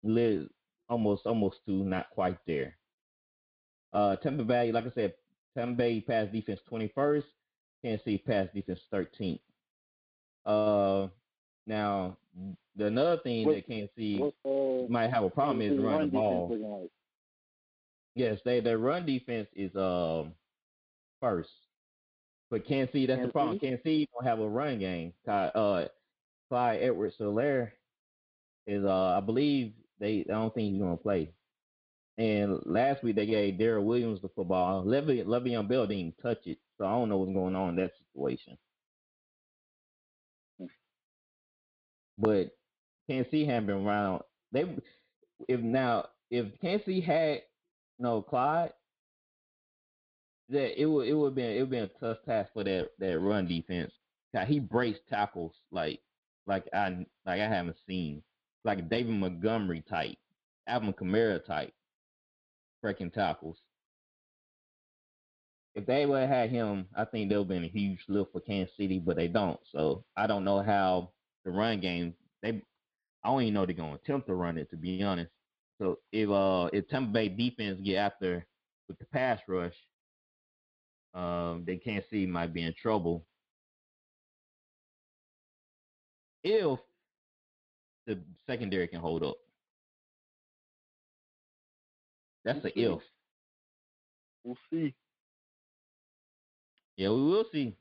Speaker 4: Liz almost almost two, not quite there. Uh, Tampa Bay, like I said, Tampa Bay pass defense twenty first. Kansas City pass defense 13th. Uh, now the another thing
Speaker 6: What-
Speaker 4: that Kansas
Speaker 6: What's uh?
Speaker 4: might have a problem is
Speaker 6: Kansas
Speaker 4: running
Speaker 6: run defense
Speaker 4: ball.
Speaker 6: like?
Speaker 4: Yes, they their run defense is um first. But Kansas City, that's the problem. Kansas City don't have a run game. Uh, Clyde Edwards-Helaire is uh I believe they I don't think he's gonna play. And last week they gave Darrel Williams the football. Levy Le'Veon Bell didn't even touch it, so I don't know what's going on in that situation. But City haven't been around. They if now if City had no Clyde, that it would it would been it would been a tough task for that that run defense. he breaks tackles like like I like I haven't seen like David Montgomery type, Alvin Kamara type, freaking tackles. If they would have had him, I think there would have been a huge lift for Kansas City, but they don't. So I don't know how the run game they I don't even know they're gonna attempt to run it to be honest. So if uh if Tampa Bay defense get after with the pass rush, um, they can't see might be in trouble. If the secondary can hold up. That's a if.
Speaker 5: We'll see.
Speaker 4: Yeah, we will see.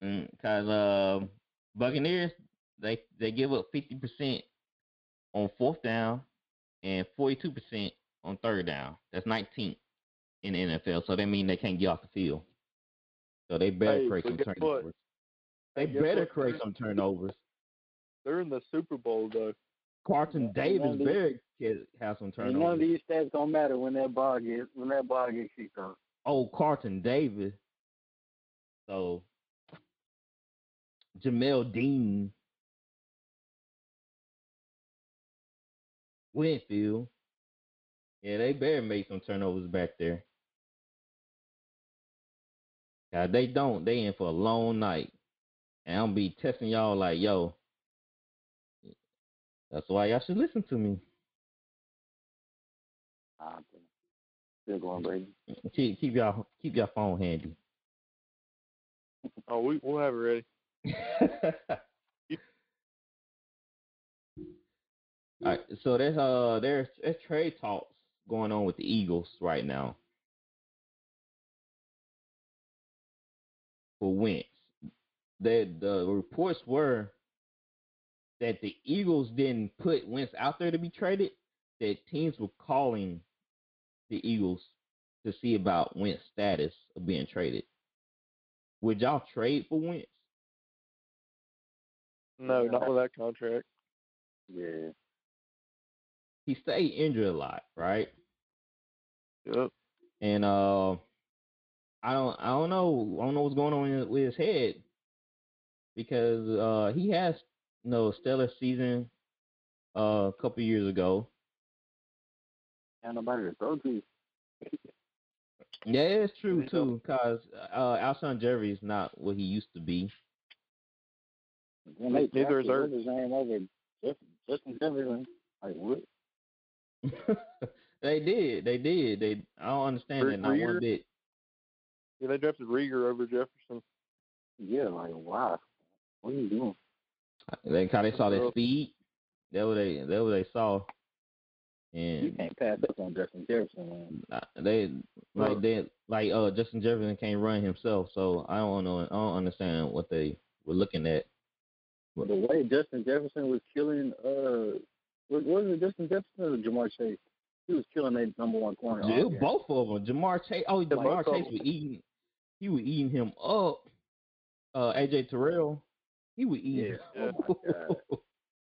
Speaker 4: Because uh, Buccaneers, they they give up fifty percent on fourth down and forty two percent on third down. That's nineteenth in the NFL. So that means they can't get off the field. So they better
Speaker 5: Hey,
Speaker 4: create some turnovers. They
Speaker 5: Hey,
Speaker 4: better
Speaker 5: what?
Speaker 4: create some turnovers.
Speaker 5: They're in the Super Bowl though.
Speaker 6: Yeah,
Speaker 4: Davis
Speaker 6: none of these-
Speaker 4: better get- have some
Speaker 6: And none of these stats don't matter when that ball gets when that ball gets kicked off.
Speaker 4: Oh, Carlton Davis. So Jamel Dean. Winfield. Yeah, they better make some turnovers back there. Yeah, they don't. They in for a long night. And I'm be testing y'all like, yo. That's why y'all should listen to me.
Speaker 6: Ah, Still going, Brady.
Speaker 4: Keep keep y'all keep your phone handy.
Speaker 5: Oh, we we'll have it ready.
Speaker 4: All right, so there's uh there's there's trade talks going on with the Eagles right now for Wentz. That the reports were that the Eagles didn't put Wentz out there to be traded. That teams were calling the Eagles to see about Wentz status of being traded. Would y'all trade for Wentz?
Speaker 5: No, not with that contract.
Speaker 6: Yeah.
Speaker 4: He stayed injured a lot, right?
Speaker 5: Yep.
Speaker 4: and uh, I don't I don't know I don't know what's going on with his head because uh he has you know stellar season uh, a couple years ago.
Speaker 6: Ain't nobody to throw to.
Speaker 4: Yeah, it's true too because uh, Alshon Jeffery is not what he used to be.
Speaker 6: When they
Speaker 5: Neither is
Speaker 6: drafted
Speaker 5: Ertz.
Speaker 6: his name over Justin, Justin Jefferson, like what?
Speaker 4: they did, they did. They I don't understand
Speaker 5: Rick
Speaker 4: that not one
Speaker 5: Reagor?
Speaker 4: bit.
Speaker 5: Yeah, they drafted Reagor over Jefferson.
Speaker 6: Yeah, like wow. What are you doing?
Speaker 4: They kind of saw their speed. That what they that what they saw, And You
Speaker 6: can't pass up on Justin Jefferson, man.
Speaker 4: They like they like uh Justin Jefferson can't run himself, so I don't know. I don't understand what they were looking at.
Speaker 6: But the way Justin Jefferson was killing, uh, what was it Justin Jefferson or Ja'Marr Chase? He was killing that number one corner.
Speaker 4: Yeah, both of them. Ja'Marr Chase. Oh,
Speaker 5: Yeah, Ja'Marr
Speaker 4: Chase was eating. He was eating him up. Uh, AJ Terrell. He was eating.
Speaker 6: Yeah.
Speaker 4: him
Speaker 6: Oh.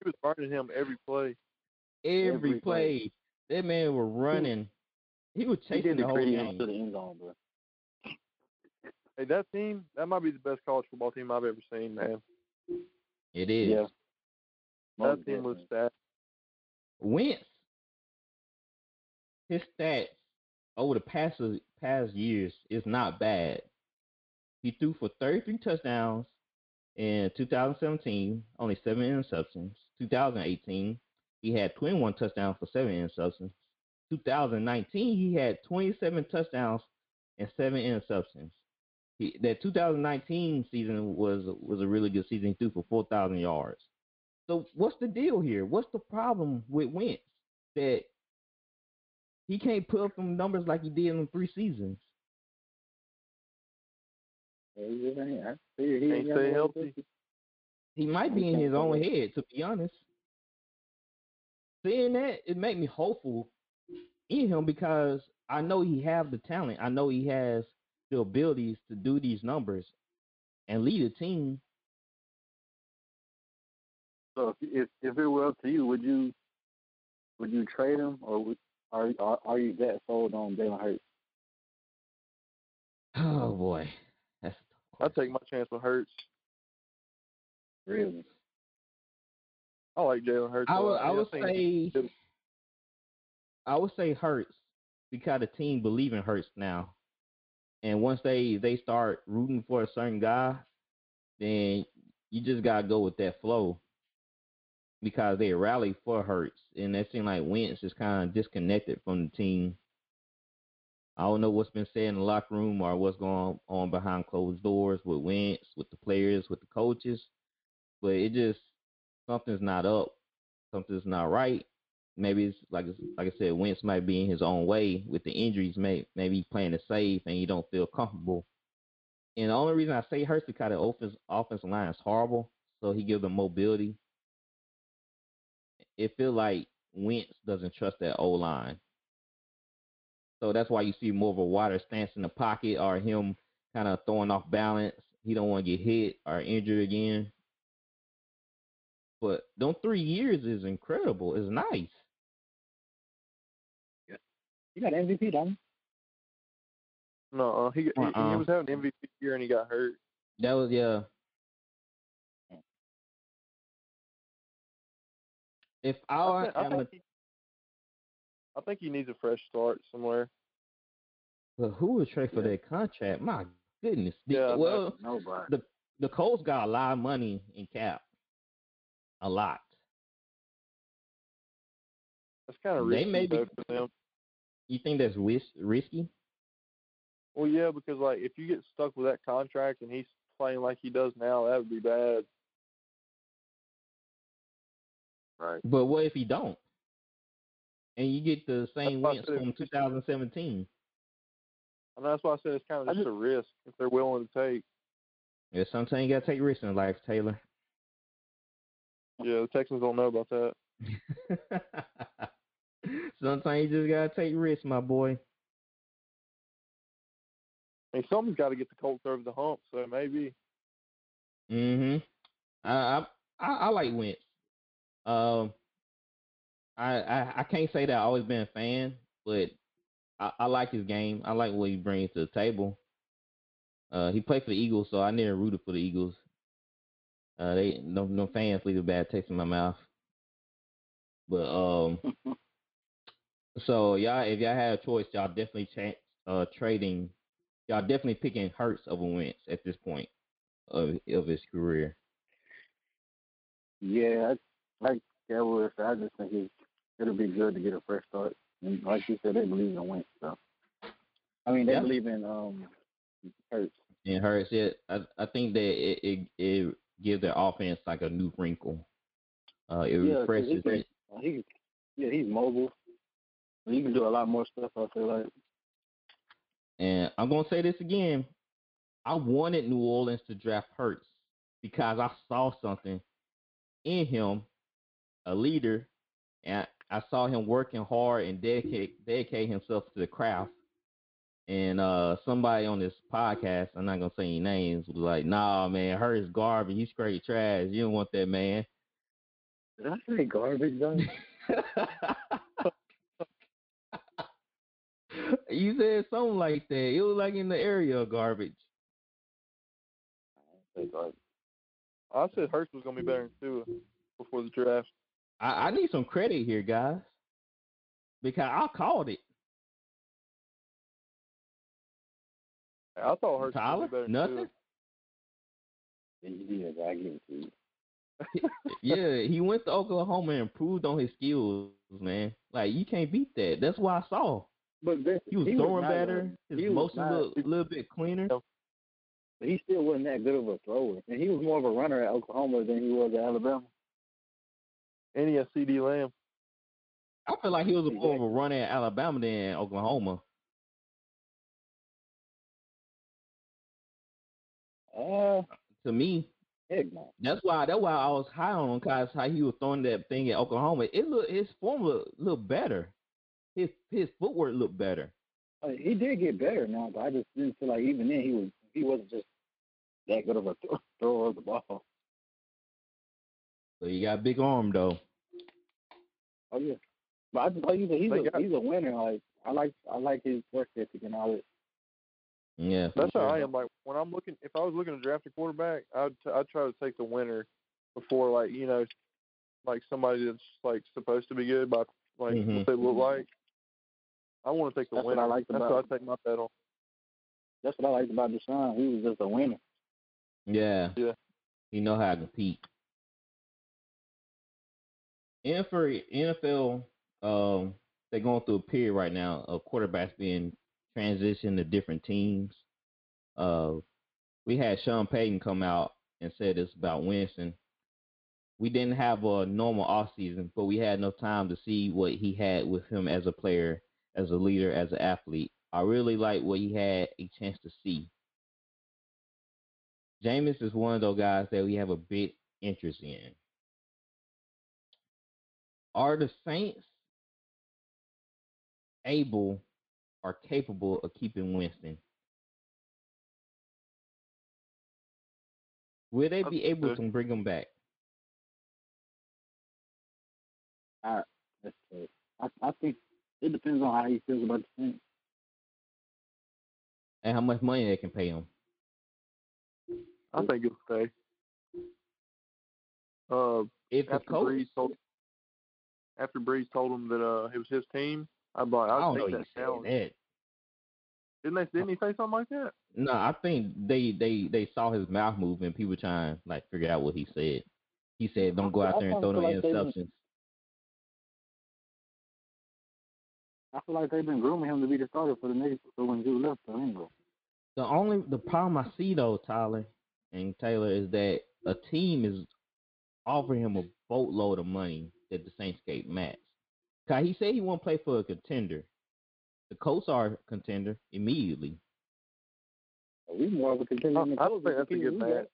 Speaker 5: He was burning him every play.
Speaker 4: every,
Speaker 6: Every
Speaker 4: play.
Speaker 6: play.
Speaker 4: That man was running. He was
Speaker 6: He
Speaker 4: chasing
Speaker 6: did
Speaker 4: the
Speaker 6: the
Speaker 4: whole game.
Speaker 6: to the end zone, bro.
Speaker 5: Hey, that team, that might be the best college football team I've ever seen, man.
Speaker 4: It is.
Speaker 6: Yeah.
Speaker 5: That
Speaker 6: Most
Speaker 5: team was
Speaker 6: definitely.
Speaker 5: stacked.
Speaker 4: Wentz, his stats over the past past years is not bad. He threw for 33 touchdowns in 2017, only seven interceptions. 2018, he had 21 touchdowns for seven interceptions. 2019, he had 27 touchdowns and seven interceptions. He, that 2019 season was was a really good season. He threw for 4,000 yards. So what's the deal here? What's the problem with Wentz that he can't put up some numbers like he did in three seasons?
Speaker 6: Yeah, he
Speaker 5: stay healthy.
Speaker 4: He might be in his own head, to be honest. Seeing that, it made me hopeful in him because I know he have the talent. I know he has the abilities to do these numbers and lead a team.
Speaker 6: So if if it were up to you, would you would you trade him or would, are are are you that sold on Jalen Hurts?
Speaker 4: Oh boy,
Speaker 5: I take my chance with Hurts.
Speaker 6: Really?
Speaker 5: I like Jalen Hurts.
Speaker 4: I would. I would say. I would say Hurts because the team believe in Hurts now, and once they they start rooting for a certain guy, then you just gotta go with that flow because they rally for Hurts, and it seems like Wentz is kind of disconnected from the team. I don't know what's been said in the locker room or what's going on behind closed doors with Wentz, with the players, with the coaches, but it just something's not up, something's not right. Maybe it's like like I said, Wentz might be in his own way with the injuries. May maybe he's playing it safe and you don't feel comfortable. And the only reason I say Hurts because the offense offensive line is horrible, so he gives them mobility. It feel like Wentz doesn't trust that O line. So that's why you see more of a wider stance in the pocket or him kind of throwing off balance. He don't want to get hit or injured again. But them three years is incredible. It's nice.
Speaker 6: You got MVP, don't you?
Speaker 5: No, uh, he, he
Speaker 4: Uh-uh.
Speaker 5: he was having MVP year and he got hurt.
Speaker 4: That was yeah. If I,
Speaker 5: I, thi- I
Speaker 4: am a,
Speaker 5: think he, I think he needs a fresh start somewhere.
Speaker 4: But who would trade for
Speaker 6: Yeah.
Speaker 4: that contract? My goodness. The-
Speaker 5: Yeah, I
Speaker 4: well,
Speaker 6: Nobody.
Speaker 4: the the Colts got a lot of money in cap. A lot.
Speaker 5: That's kind of
Speaker 4: They
Speaker 5: risky
Speaker 4: may be-
Speaker 5: though for them.
Speaker 4: You think that's ris- risky?
Speaker 5: Well, yeah, because like if you get stuck with that contract and he's playing like he does now, that would be bad. Right.
Speaker 4: But what if he don't? And you get the same
Speaker 5: why I
Speaker 4: wins from
Speaker 5: if-
Speaker 4: 2017.
Speaker 5: And that's why I said it's kind of just
Speaker 6: just-
Speaker 5: a risk if they're willing to take.
Speaker 4: Yeah, sometimes you gotta take risks in life, Taylor.
Speaker 5: Yeah, the Texans don't know about that.
Speaker 4: sometimes you just gotta take risks, my boy.
Speaker 5: I mean, something's got to get the Colts over the hump, so maybe.
Speaker 4: Mm Mhm. I, I I I like Wentz. Um, I, I I can't say that I've always been a fan, but I, I like his game. I like what he brings to the table. Uh, he played for the Eagles, so I never rooted for the Eagles. Uh, they no no fans leave a bad taste in my mouth. But um, so y'all, if y'all had a choice, y'all definitely cha- uh trading. Y'all definitely picking Hurts over Wentz at this point of of his career.
Speaker 6: Yeah, I, like that was. I just think it, it'll be good to get a fresh start. And like you said, they believe in Wentz. So I mean, they
Speaker 4: Yeah.
Speaker 6: believe in um Hurts.
Speaker 4: And Hurts, it I I think that it it, it gives their offense like a new wrinkle. Uh, it
Speaker 6: Yeah, 'cause he
Speaker 4: refreshes
Speaker 6: can-
Speaker 4: it.
Speaker 6: He, yeah, he's mobile. He can do a lot more stuff. I feel like.
Speaker 4: And I'm gonna say this again. I wanted New Orleans to draft Hurts because I saw something in him, a leader, and I saw him working hard and dedicate dedicate himself to the craft. And uh, somebody on this podcast, I'm not gonna say any names, was like, "Nah, man, Hurts garbage. He's straight trash. You don't want that man."
Speaker 6: Did I say garbage
Speaker 4: you said something like that. It was like in the area of garbage.
Speaker 6: I say garbage.
Speaker 5: I said Hurts was going to be better than Tua before the draft.
Speaker 4: I, I need some credit here, guys, because I called it.
Speaker 5: I thought Hurts was
Speaker 4: Tyler,
Speaker 5: going to be better than
Speaker 4: nothing.
Speaker 5: Tua.
Speaker 6: Yeah, I give it to you.
Speaker 4: yeah, he went to Oklahoma and improved on his skills, man. Like you can't beat that. That's what I saw.
Speaker 6: But this,
Speaker 4: He was
Speaker 6: he
Speaker 4: throwing
Speaker 6: not,
Speaker 4: better. His
Speaker 6: he was
Speaker 4: motion looked a little bit cleaner.
Speaker 6: but he still wasn't that good of a thrower, and he was more of a runner at Oklahoma than he was at Alabama.
Speaker 5: And he has CeeDee Lamb.
Speaker 4: I feel like he was a more of a runner at Alabama than Oklahoma.
Speaker 6: Uh,
Speaker 4: To me, that's why that's why I was high on him because how he was throwing that thing at Oklahoma. It look his form look, look better. His his footwork looked better.
Speaker 6: Mean, he did get better now, but I just didn't feel like even then he was he wasn't just that good of a th- thrower of the ball.
Speaker 4: So you got big arm though.
Speaker 6: Oh yeah, but I just like he's a he's
Speaker 5: They
Speaker 6: a,
Speaker 5: got-
Speaker 6: he's a winner. Like I like I like his work ethic and all that.
Speaker 4: Yeah, for
Speaker 5: That's how. I am. Like when I'm looking, if I was looking to draft a quarterback, I'd t- I'd try to take the winner before like you know, like somebody that's like supposed to be good by like
Speaker 4: Mhm.
Speaker 5: what they look like. I want to take the
Speaker 6: That's what
Speaker 5: winner.
Speaker 6: I liked
Speaker 5: That's
Speaker 6: about
Speaker 5: what I take my bet on.
Speaker 6: That's what I liked about Deshaun. He was just a winner.
Speaker 4: Yeah.
Speaker 5: Yeah.
Speaker 4: He know how to compete. And for NFL, um, they're going through a period right now of quarterbacks being transitioned to different teams. Uh, we had Sean Payton come out and said this about Winston. We didn't have a normal off season, but we had enough time to see what he had with him as a player, as a leader, as an athlete. I really like what he had a chance to see. Jameis is one of those guys that we have a big interest in. Are the Saints able or capable of keeping Winston? Will they be able to bring him back?
Speaker 6: That's true. I I think it depends on how he feels about the Saints.
Speaker 4: And how much money they can pay him?
Speaker 5: I think he'll stay. Uh,
Speaker 4: If the coach,
Speaker 5: told after Brees told him that uh it was his team, I'd be like,
Speaker 4: I
Speaker 5: I'd
Speaker 4: don't know
Speaker 5: take
Speaker 4: you
Speaker 5: that
Speaker 4: said
Speaker 5: challenge.
Speaker 4: that.
Speaker 5: Didn't they? Didn't he say something like that?
Speaker 4: No, I think they they they saw his mouth move and people trying to like figure out what he said. He said, "Don't go
Speaker 6: I
Speaker 4: out there and throw no
Speaker 6: like
Speaker 4: interceptions."
Speaker 6: I feel like they've been grooming him to be the starter for the next for when Drew left. the anyway,
Speaker 4: The only the problem I see though, Tyler and Taylor, is that a team is offering him a boatload of money that the Saints gave Max. Cause he said he won't play for a contender. The Colts are a contender immediately.
Speaker 6: we more of a contender
Speaker 5: I-
Speaker 6: than the
Speaker 5: I
Speaker 6: Colts
Speaker 5: think
Speaker 6: with
Speaker 5: that's uh,
Speaker 6: the
Speaker 5: a good match.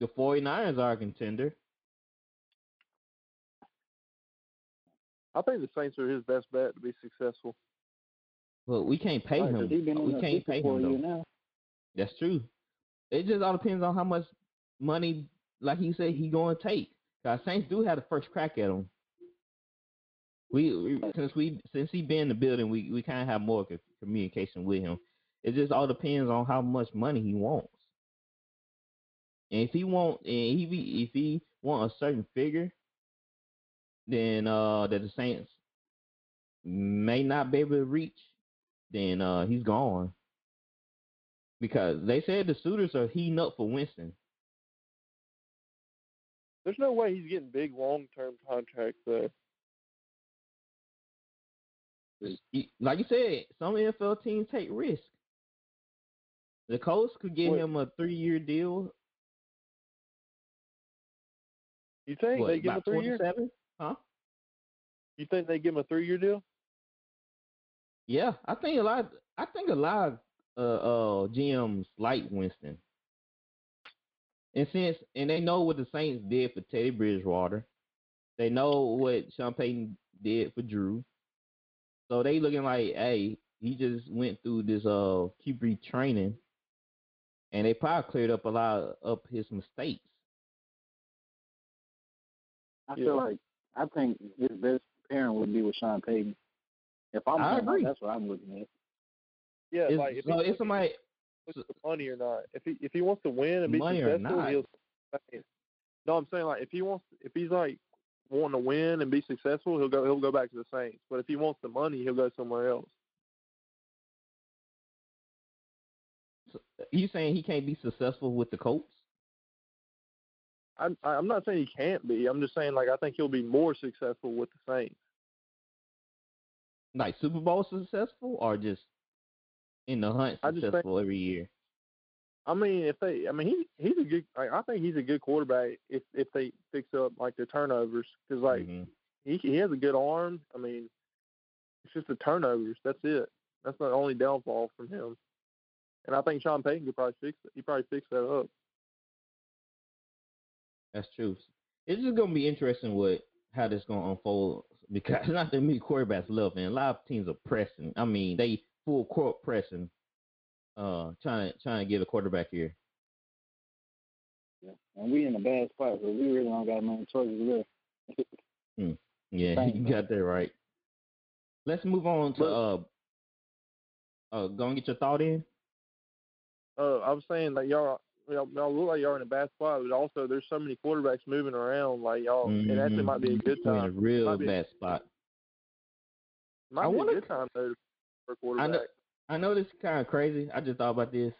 Speaker 4: The 49ers are a contender.
Speaker 5: I think the Saints are his best bet to be successful.
Speaker 4: But we can't pay
Speaker 6: Right, 'cause
Speaker 4: him.
Speaker 6: he been in
Speaker 4: We can't pay him
Speaker 6: a year
Speaker 4: though.
Speaker 6: now.
Speaker 4: That's true. It just all depends on how much money, like he said, he going to take. Cause Saints do have the first crack at him. We, we since we since he been in the building, we we kind of have more co- communication with him. It just all depends on how much money he wants. And if he want, and he if he want a certain figure, then uh that the Saints may not be able to reach, then uh he's gone. Because they said the suitors are heating up for Winston.
Speaker 5: There's no way he's getting big long term contracts though.
Speaker 4: Like you said, some NFL teams take risks. The Colts could give
Speaker 5: What-
Speaker 4: him a three year deal.
Speaker 5: You think
Speaker 4: What,
Speaker 5: they give him a three year?
Speaker 4: 27? Huh?
Speaker 5: You think they give him a three year deal?
Speaker 4: Yeah, I think a lot. I think a lot of uh, uh, GMs like Winston, and since and they know what the Saints did for Teddy Bridgewater, they know what Sean Payton did for Drew. So they looking like, hey, he just went through this uh QB training, and they probably cleared up a lot of up his mistakes.
Speaker 6: I
Speaker 5: Yeah.
Speaker 6: feel like I think his best pairing would be with Sean Payton. If I'm
Speaker 4: I
Speaker 6: him,
Speaker 4: agree.
Speaker 6: that's what I'm looking at.
Speaker 5: Yeah,
Speaker 4: It's-
Speaker 5: like if
Speaker 4: so
Speaker 5: he's
Speaker 4: if somebody,
Speaker 5: looking for money or not. If he if he wants to win and be
Speaker 4: Money
Speaker 5: successful, he'll. No, I'm saying like if he wants if he's like wanting to win and be successful, he'll go he'll go back to the Saints. But if he wants the money, he'll go somewhere else.
Speaker 4: you saying he can't be successful with the Colts?
Speaker 5: I'm I'm not saying he can't be. I'm just saying like I think he'll be more successful with the Saints.
Speaker 4: like Super Bowl successful or just in the hunt
Speaker 5: just think-
Speaker 4: successful every year?
Speaker 5: I mean, if they, I mean, he he's a good. Like, I think he's a good quarterback if if they fix up like the turnovers because like
Speaker 4: Mhm.
Speaker 5: he he has a good arm. I mean, it's just the turnovers. That's it. That's the only downfall from him. And I think Sean Payton could probably fix it. He probably fix that up.
Speaker 4: That's true. It's just gonna be interesting what how this gonna unfold because not that many quarterbacks left, and a lot of teams are pressing. I mean, they full court pressing, uh, trying to trying to get a quarterback here.
Speaker 6: Yeah. And we in a bad spot, so we really don't got many choices left.
Speaker 4: Yeah,
Speaker 6: Thank
Speaker 4: you
Speaker 6: you.
Speaker 4: got that right. Let's move on to uh, uh, go and get your thought in.
Speaker 5: Uh, I was saying like y'all, y'all, y'all look like y'all in a bad spot, but also there's so many quarterbacks moving around. Like y'all, it actually
Speaker 4: Mhm.
Speaker 5: might be a good
Speaker 4: We're in a
Speaker 5: time.
Speaker 4: real
Speaker 5: Might be-
Speaker 4: bad spot.
Speaker 5: Might
Speaker 4: I
Speaker 5: be
Speaker 4: wanna-
Speaker 5: a good time though for a
Speaker 4: I
Speaker 5: quarterback.
Speaker 4: know, I know this is kind of crazy. I just thought about this.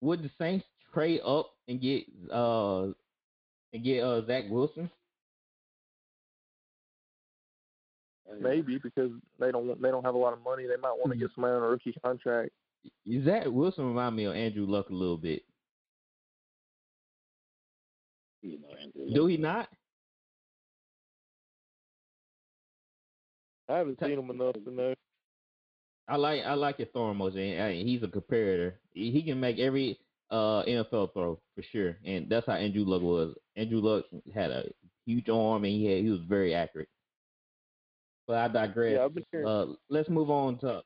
Speaker 4: Would the Saints trade up and get uh and get uh Zach Wilson?
Speaker 5: Maybe because they don't want- they don't have a lot of money. They might want to get somebody on a rookie contract.
Speaker 4: Zach Wilson remind me of Andrew Luck a little bit.
Speaker 6: You know, Andrew.
Speaker 4: Do he not?
Speaker 5: I haven't seen him enough to know.
Speaker 4: I like I like your throwing motion. He's a comparator. He, he can make every uh NFL throw for sure, and that's how Andrew Luck was. Andrew Luck had a huge arm, and he had, he was very accurate. But I digress.
Speaker 5: Yeah, I've been hearing.
Speaker 4: Uh, let's move on to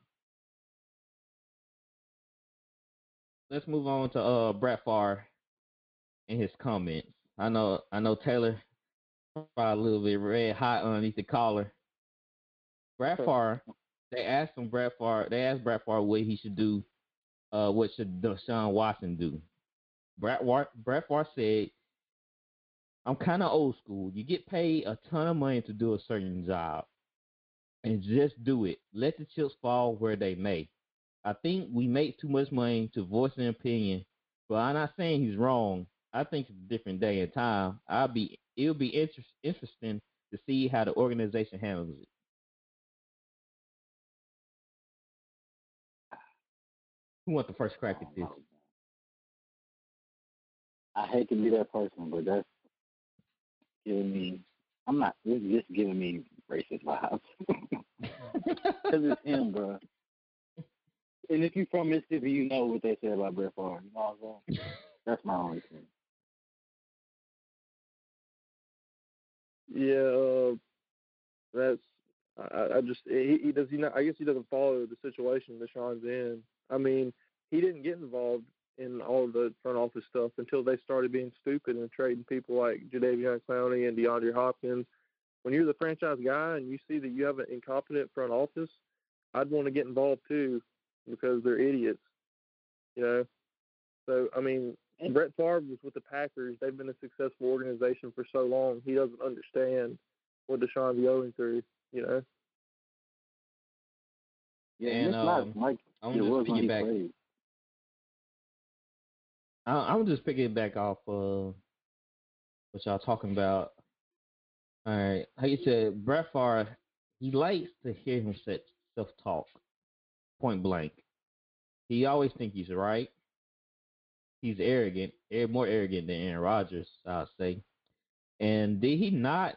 Speaker 4: let's move on to uh Brett Favre and his comments. I know I know Taylor probably a little bit red hot underneath the collar. Brett Favre, they asked him Brett Favre, they asked Brett Favre what he should do, uh, what should Deshaun Watson do. Brad, Wa- Brett Favre said, "I'm kind of old school. You get paid a ton of money to do a certain job, and just do it. Let the chips fall where they may. I think we make too much money to voice an opinion, but I'm not saying he's wrong. I think it's a different day and time. I'll be it'll be interest, interesting to see how the organization handles it. Who wants the first crack at this?
Speaker 6: I hate to be that person, but that's giving me. I'm not. It's just giving me racist vibes. Because it's him, bro. And if you're from Mississippi, you know what they say about Brett Favre. You know what I'm saying? That's my only thing.
Speaker 5: Yeah, uh, that's. I, I just he, he does he not. I guess he doesn't follow the situation Deshaun's in. I mean, he didn't get involved in all the front office stuff until they started being stupid and trading people like Jadeveon Clowney and DeAndre Hopkins. When you're the franchise guy and you see that you have an incompetent front office, I'd want to get involved too because they're idiots. You know. So I mean, Brett Favre was with the Packers. They've been a successful organization for so long. He doesn't understand what Deshaun's going through. You know.
Speaker 6: Yeah,
Speaker 4: And,
Speaker 6: and it's not
Speaker 4: um,
Speaker 6: like
Speaker 4: I'm
Speaker 6: it
Speaker 4: just
Speaker 6: was when he
Speaker 4: piggyback. I, I'm just picking it back off of what y'all talking about. All right, like you said, Brett Favre, he likes to hear himself self talk, point blank. He always think he's right. He's arrogant, eh, more arrogant than Aaron Rodgers, I'll say. And did he not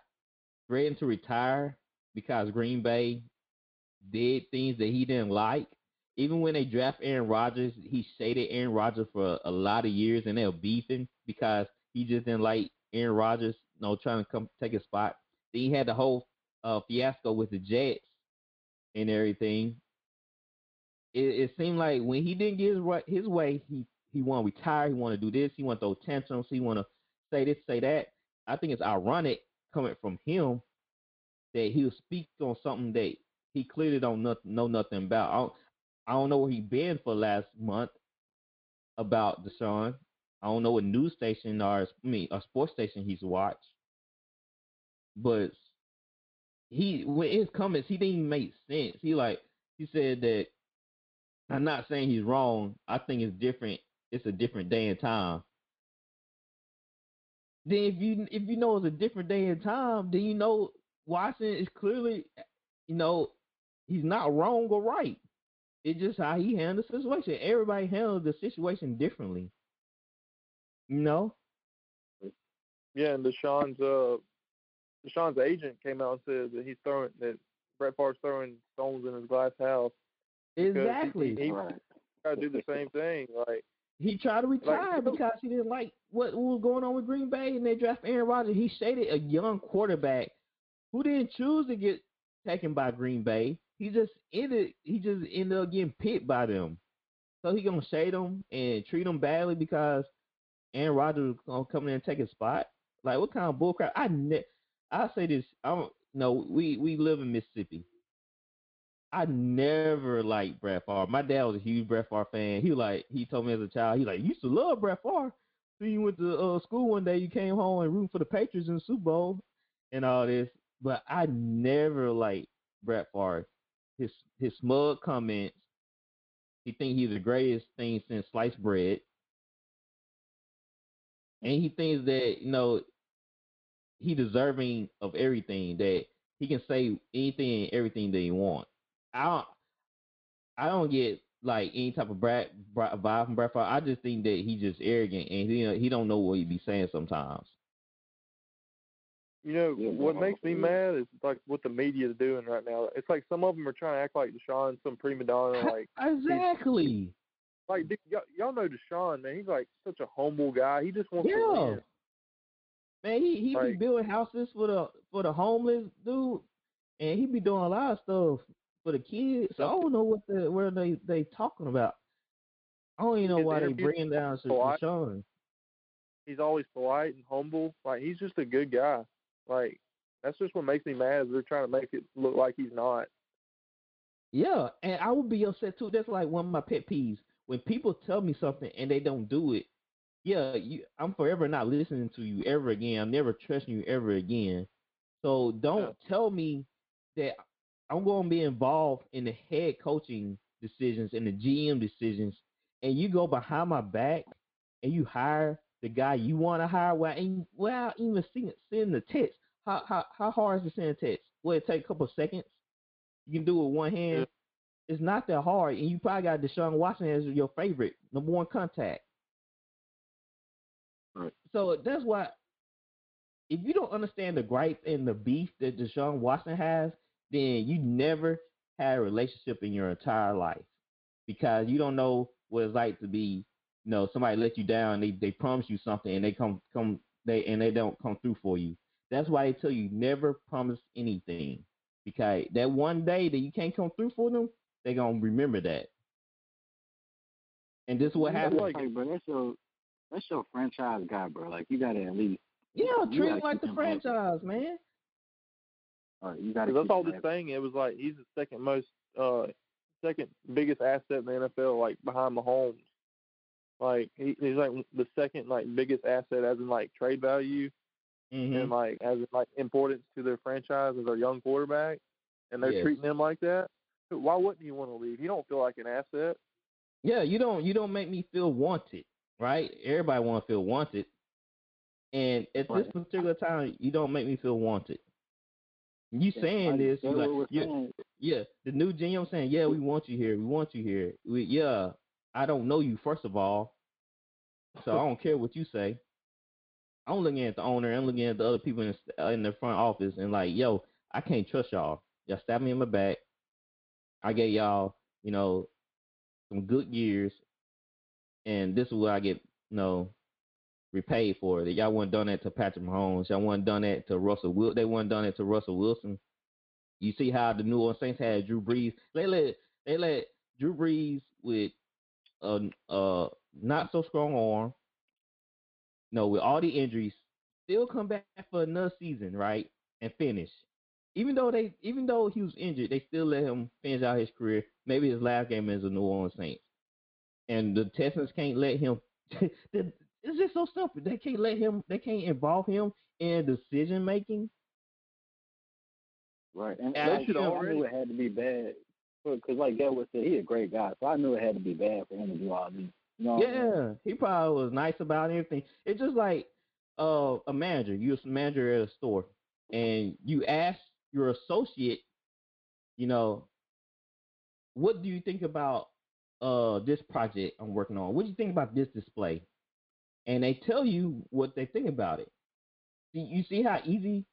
Speaker 4: threaten to retire because Green Bay did things that he didn't like? Even when they draft Aaron Rodgers, he shaded Aaron Rodgers for a, lot of years, and they were beefing because he just didn't like Aaron Rodgers, you know, trying to come take his spot. Then he had the whole uh, fiasco with the Jets and everything. It, it seemed like when he didn't get his, his way, he he want to retire, he want to do this, he want to throw tantrums, he want to say this, say that. I think it's ironic coming from him that he'll speak on something that he clearly don't know, know nothing about. I don't, know where he been for last month about Deshaun. I don't know what news station or I mean a sports station he's watched. But he with his comments, he didn't make sense. He like he said that I'm not saying he's wrong. I think it's different. It's a different day and time. Then if you if you know it's a different day and time, then you know Watson is clearly, you know, he's not wrong or right. It's just how he handled the situation. Everybody handled the situation differently. You know?
Speaker 5: Yeah, and Deshaun's uh Deshaun's agent came out and said that he's throwing that Brett Favre's throwing stones in his glass house. because he-
Speaker 4: Exactly.
Speaker 5: He,
Speaker 6: Right.
Speaker 5: tried to do the same thing. Like
Speaker 4: He tried to retire
Speaker 5: Like-
Speaker 4: because he didn't like what was going on with Green Bay and they drafted Aaron Rodgers. He shaded a young quarterback who didn't choose to get taken by Green Bay. He just ended he just ended up getting picked by them. So he gonna shade him and treat him badly because Aaron Rodgers gonna come in and take his spot. Like what kind of bullcrap? I ne- I say this. I don't no. We we live in Mississippi. I never liked Brett Favre. My dad was a huge Brett Favre fan. He like he told me as a child, he like used to love Brett Favre. So you went to uh, school one day, you came home and rooting for the Patriots in the Super Bowl and all this. But I never liked Brett Favre. His his smug comments. He think he's the greatest thing since sliced bread. And he thinks that, you know, he deserving of everything, that he can say anything and everything that he want. I don't I don't get like any type of brat, brat vibe from Favre. I just think that he's just arrogant and he he don't know what he be saying sometimes.
Speaker 5: You know
Speaker 6: Yeah,
Speaker 5: what makes me mad is like what the media is doing right now. It's like some of them are trying to act like Deshaun's some prima donna. Like
Speaker 4: exactly.
Speaker 5: like dude, y'all, y'all know Deshaun man. He's like such a humble guy. He just wants to
Speaker 4: Yeah.
Speaker 5: win.
Speaker 4: Man, he he be building houses for the for the homeless dude, and he be doing a lot of stuff for the kids. So I don't know what the where they they talking about. I don't even know why they bringing down Sh-
Speaker 5: a lot.
Speaker 4: Deshaun.
Speaker 5: He's always polite and humble. Like he's just a good guy. Like that's just what makes me mad is they're trying to make it look like he's not.
Speaker 4: Yeah, and I would be upset too. That's like one of my pet peeves when people tell me something and they don't do it. Yeah, you, I'm forever not listening to you ever again. I'm never trusting you ever again. So don't tell me that I'm going to be involved in the head coaching decisions and the GM decisions, and you go behind my back and you hire the guy you want to hire without, even- without even seeing, the text. How, how how hard is to send a text? Will it take a couple of seconds? You can do it with one hand.
Speaker 5: Yeah.
Speaker 4: It's not that hard, and you probably got Deshaun Watson as your favorite number one contact.
Speaker 6: Right.
Speaker 4: So that's why, if you don't understand the gripe and the beef that Deshaun Watson has, then you never had a relationship in your entire life because you don't know what it's like to be, you know, somebody let you down. They they promise you something and they come come they and they don't come through for you. That's why they tell you never promise anything because that one day that you can't come through for them, they gonna remember that. And this is what
Speaker 6: You know,
Speaker 4: happened.
Speaker 6: Like, bro, that's your that's your franchise guy, bro. Like you gotta at least
Speaker 4: yeah,
Speaker 6: you
Speaker 4: treat
Speaker 6: gotta
Speaker 4: him like
Speaker 6: keep
Speaker 4: the
Speaker 6: him happy.
Speaker 4: franchise, man.
Speaker 6: all right, you gotta.
Speaker 5: That's all
Speaker 6: him
Speaker 5: this thing. It was like he's the second most, uh, second biggest asset in the NFL, like behind Mahomes. Like he, he's like the second like biggest asset, as in like trade value
Speaker 4: hmm
Speaker 5: and like as in like importance to their franchise as their young quarterback, and they're
Speaker 4: Yes.
Speaker 5: treating him like that. Why wouldn't you want to leave? You don't feel like an asset.
Speaker 4: Yeah, you don't you don't make me feel wanted, right? Everybody want to feel wanted, and at this particular time, you don't make me feel wanted. You saying this, you like, yeah, yeah, the new GM saying, yeah, we want you here, we want you here. We, yeah, I don't know you first of all, so I don't care what you say. I'm looking at the owner, I'm looking at the other people in the, uh, in the front office, and like, yo, I can't trust y'all. Y'all stabbed me in my back. I gave y'all, you know, some good years, and this is what I get, you know, repaid for. That y'all wouldn't done that to Patrick Mahomes. Y'all wouldn't done that to Russell. Wil- They wouldn't done it to Russell Wilson. You see how the New Orleans Saints had Drew Brees. They let they let Drew Brees with a uh not so strong arm, you know, with all the injuries, still come back for another season, right, and finish. Even though they, even though he was injured, they still let him finish out his career. Maybe his last game as a New Orleans Saints, and the Texans can't let him. it's just so simple. They can't let him. They can't involve him in decision making.
Speaker 6: Right, and
Speaker 4: And
Speaker 6: I,
Speaker 5: should already-
Speaker 6: knew it had to be bad because, like was said, he a great guy, so I knew it had to be bad for him to do all this. You know what I mean?
Speaker 4: Yeah, he probably was nice about everything. It's just like uh, a manager. You're a manager at a store, and you ask your associate, you know, what do you think about uh this project I'm working on? What do you think about this display? And they tell you what they think about it. You see how easy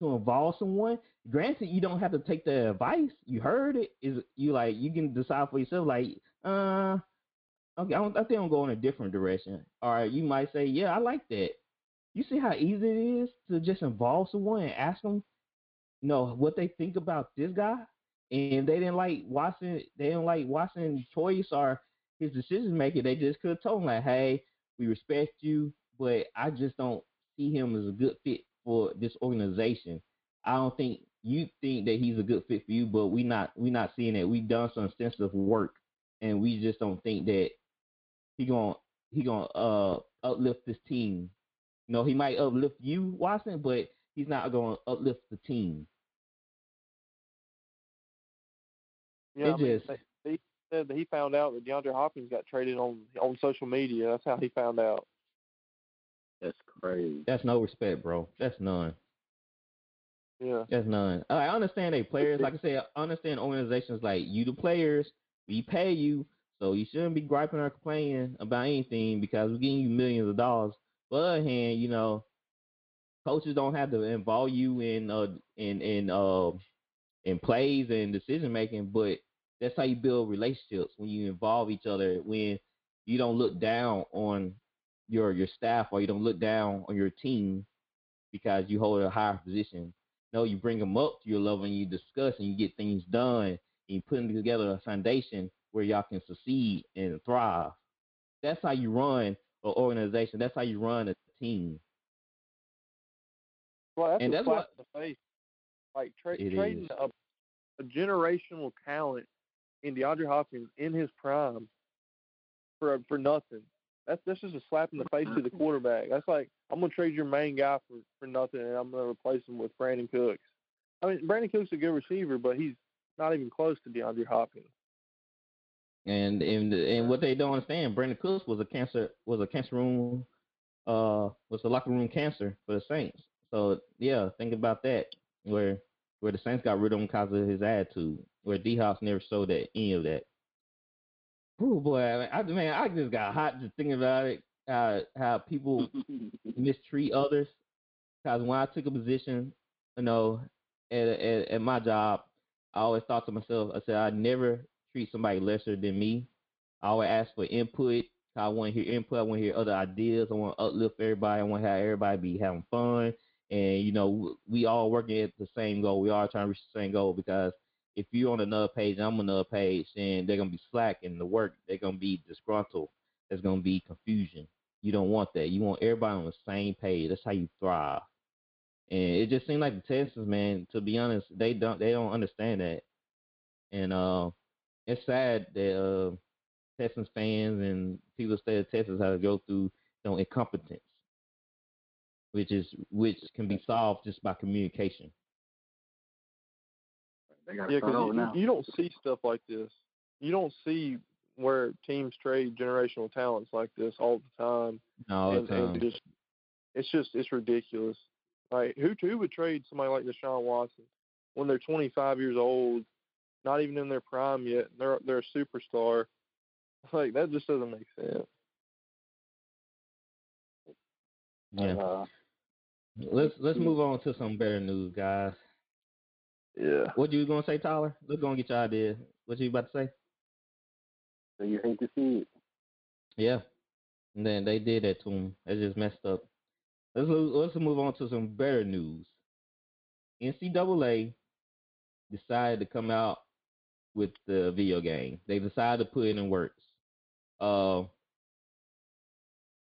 Speaker 4: to involve someone. Granted, you don't have to take the advice. You heard it. Is you like you can decide for yourself. Like, uh, okay, I, don't, I think I'm going a different direction. Right, you might say, yeah, I like that. You see how easy it is to just involve someone and ask them, you know, what they think about this guy. And they didn't like Watson. They didn't like Watson's choice or his decision making. They just could have told him like, hey, we respect you, but I just don't see him as a good fit for this organization. I don't think you think that he's a good fit for you, but we not we not seeing it. We've done some extensive work, and we just don't think that he gonna he gonna uh uplift this team. You know, he might uplift you, Watson, but he's not gonna uplift the team.
Speaker 5: Yeah,
Speaker 4: It
Speaker 5: mean,
Speaker 4: just-
Speaker 5: they- he said that he found out that DeAndre Hopkins got traded on on social media. That's how he found out.
Speaker 6: That's crazy.
Speaker 4: That's no respect, bro. That's none.
Speaker 5: Yeah.
Speaker 4: That's none. I understand they players. Like I said, I understand organizations like you, the players. We pay you, so you shouldn't be griping or complaining about anything because we're getting you millions of dollars. But on the other hand, you know, coaches don't have to involve you in uh in in uh in plays and decision making, but that's how you build relationships when you involve each other. When you don't look down on your your staff or you don't look down on your team because you hold a higher position. No, you bring them up to your level and you discuss and you get things done and you put together a foundation where y'all can succeed and thrive. That's how you run an organization. That's how you run a team.
Speaker 5: Well, that's
Speaker 4: And
Speaker 5: a
Speaker 4: that's
Speaker 5: slap in the face. Like tra- trading a, a generational talent in DeAndre Hopkins in his prime for for nothing. That's this is a slap in the face to the quarterback. That's like I'm gonna trade your main guy for for nothing, and I'm gonna replace him with Brandin Cooks. I mean, Brandin Cooks a good receiver, but he's not even close to DeAndre Hopkins.
Speaker 4: And and and what they don't understand, Brandin Cooks was a cancer was a cancer room uh was a locker room cancer for the Saints. So yeah, think about that. Where where the Saints got rid of him because of his attitude. Where D House never showed that any of that. Oh boy, I, I man, I just got hot just thinking about it. How how people mistreat others. Because when I took a position, you know, at, at at my job, I always thought to myself, I said I never treat somebody lesser than me. I always ask for input. I want to hear input. I want to hear other ideas. I want to uplift everybody. I want to have everybody be having fun. And you know, we all working at the same goal. We all trying to reach the same goal because if you're on another page, I'm on another page, then they're gonna be slack in the work. They're gonna be disgruntled. There's gonna be confusion. You don't want that. You want everybody on the same page. That's how you thrive. And it just seemed like the Texans, man. To be honest, they don't they don't understand that. And uh, it's sad that uh, Texans fans and people stay at Texas have to go through you know, incompetence, which is which can be solved just by communication.
Speaker 6: They got
Speaker 5: Yeah, because you, you don't see stuff like this. You don't see where teams trade generational talents like this all the time.
Speaker 4: All the
Speaker 5: and, and just it's just it's ridiculous. Like who who would trade somebody like Deshaun Watson when they're 25 years old, not even in their prime yet? and They're they're a superstar. Like that just doesn't make sense.
Speaker 4: Yeah.
Speaker 6: Uh,
Speaker 4: Let's let's move on to some better news, guys.
Speaker 5: Yeah.
Speaker 4: What you gonna say, Tyler? Let's go and get your idea. What you about to say?
Speaker 6: so you hate to see it.
Speaker 4: Yeah. And then they did that to him. They just messed up. Let's let's move on to some better news. NCAA decided to come out with the video game. They decided to put it in works. Uh,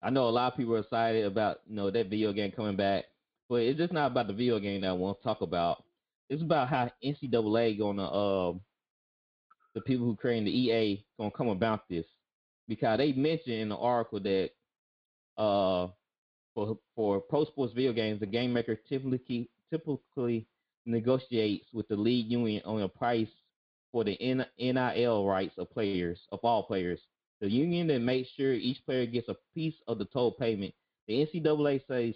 Speaker 4: I know a lot of people are excited about you know that video game coming back, but it's just not about the video game that I want to talk about. It's about how NCAA gonna um the people who created the EA gonna come about this because they mentioned in the article that uh for for pro sports video games, the game maker typically typically negotiates with the league union on a price for the NIL rights of players of all players. The union then makes sure each player gets a piece of the total payment. The NCAA says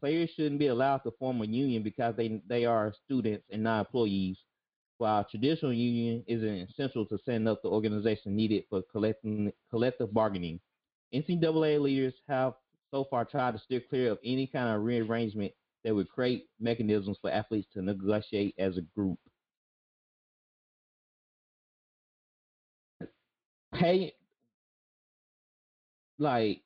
Speaker 4: players shouldn't be allowed to form a union because they they are students and not employees. while traditional union isn't essential to setting up the organization needed for collecting, collective bargaining. NCAA leaders have so far tried to steer clear of any kind of rearrangement that would create mechanisms for athletes to negotiate as a group. Pay like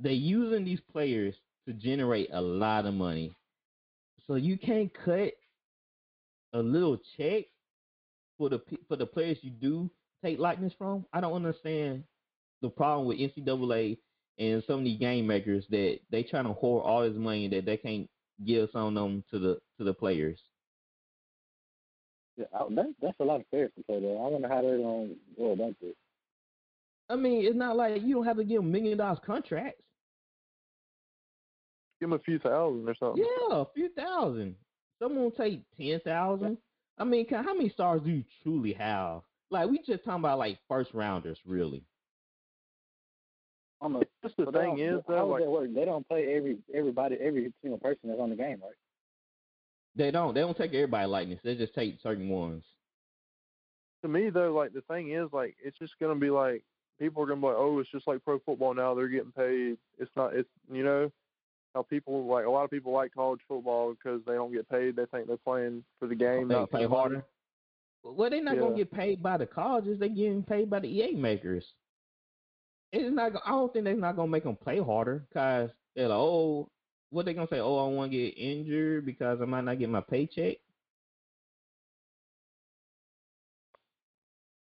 Speaker 4: they're using these players to generate a lot of money. So you can't cut a little check for the for the players you do take likeness from. I don't understand the problem with NCAA and some of these game makers that they trying to hoard all this money that they can't give some of them to the to the players.
Speaker 6: Yeah, that, that's a lot of players to play there. I wonder how they're gonna go about this.
Speaker 4: I mean, it's not like you don't have to give million dollars contracts.
Speaker 5: Give him a few thousand or something.
Speaker 4: Yeah, a few thousand. Someone will take ten thousand. I mean, ca- how many stars do you truly have? Like we just talking about like first rounders, really.
Speaker 6: I'm a,
Speaker 5: Just the thing is, though,
Speaker 6: does
Speaker 5: like
Speaker 6: that work? They don't play every everybody every single person that's on the game, right?
Speaker 4: They don't. They don't take everybody likeness. They just take certain ones.
Speaker 5: to me though, like the thing is, like it's just gonna be like people are gonna be like, oh, it's just like pro football now. They're getting paid. It's not. It's you know how people like a lot of people like college football because they don't get paid. They think they're playing for the game,
Speaker 4: They
Speaker 5: not for
Speaker 4: play harder. Well, they're not gonna get paid by the colleges. They're getting paid by the EA makers. It's not. I don't think they're not gonna make them play harder because they're like, oh, what they gonna say? Oh, I want to get injured because I might not get my paycheck.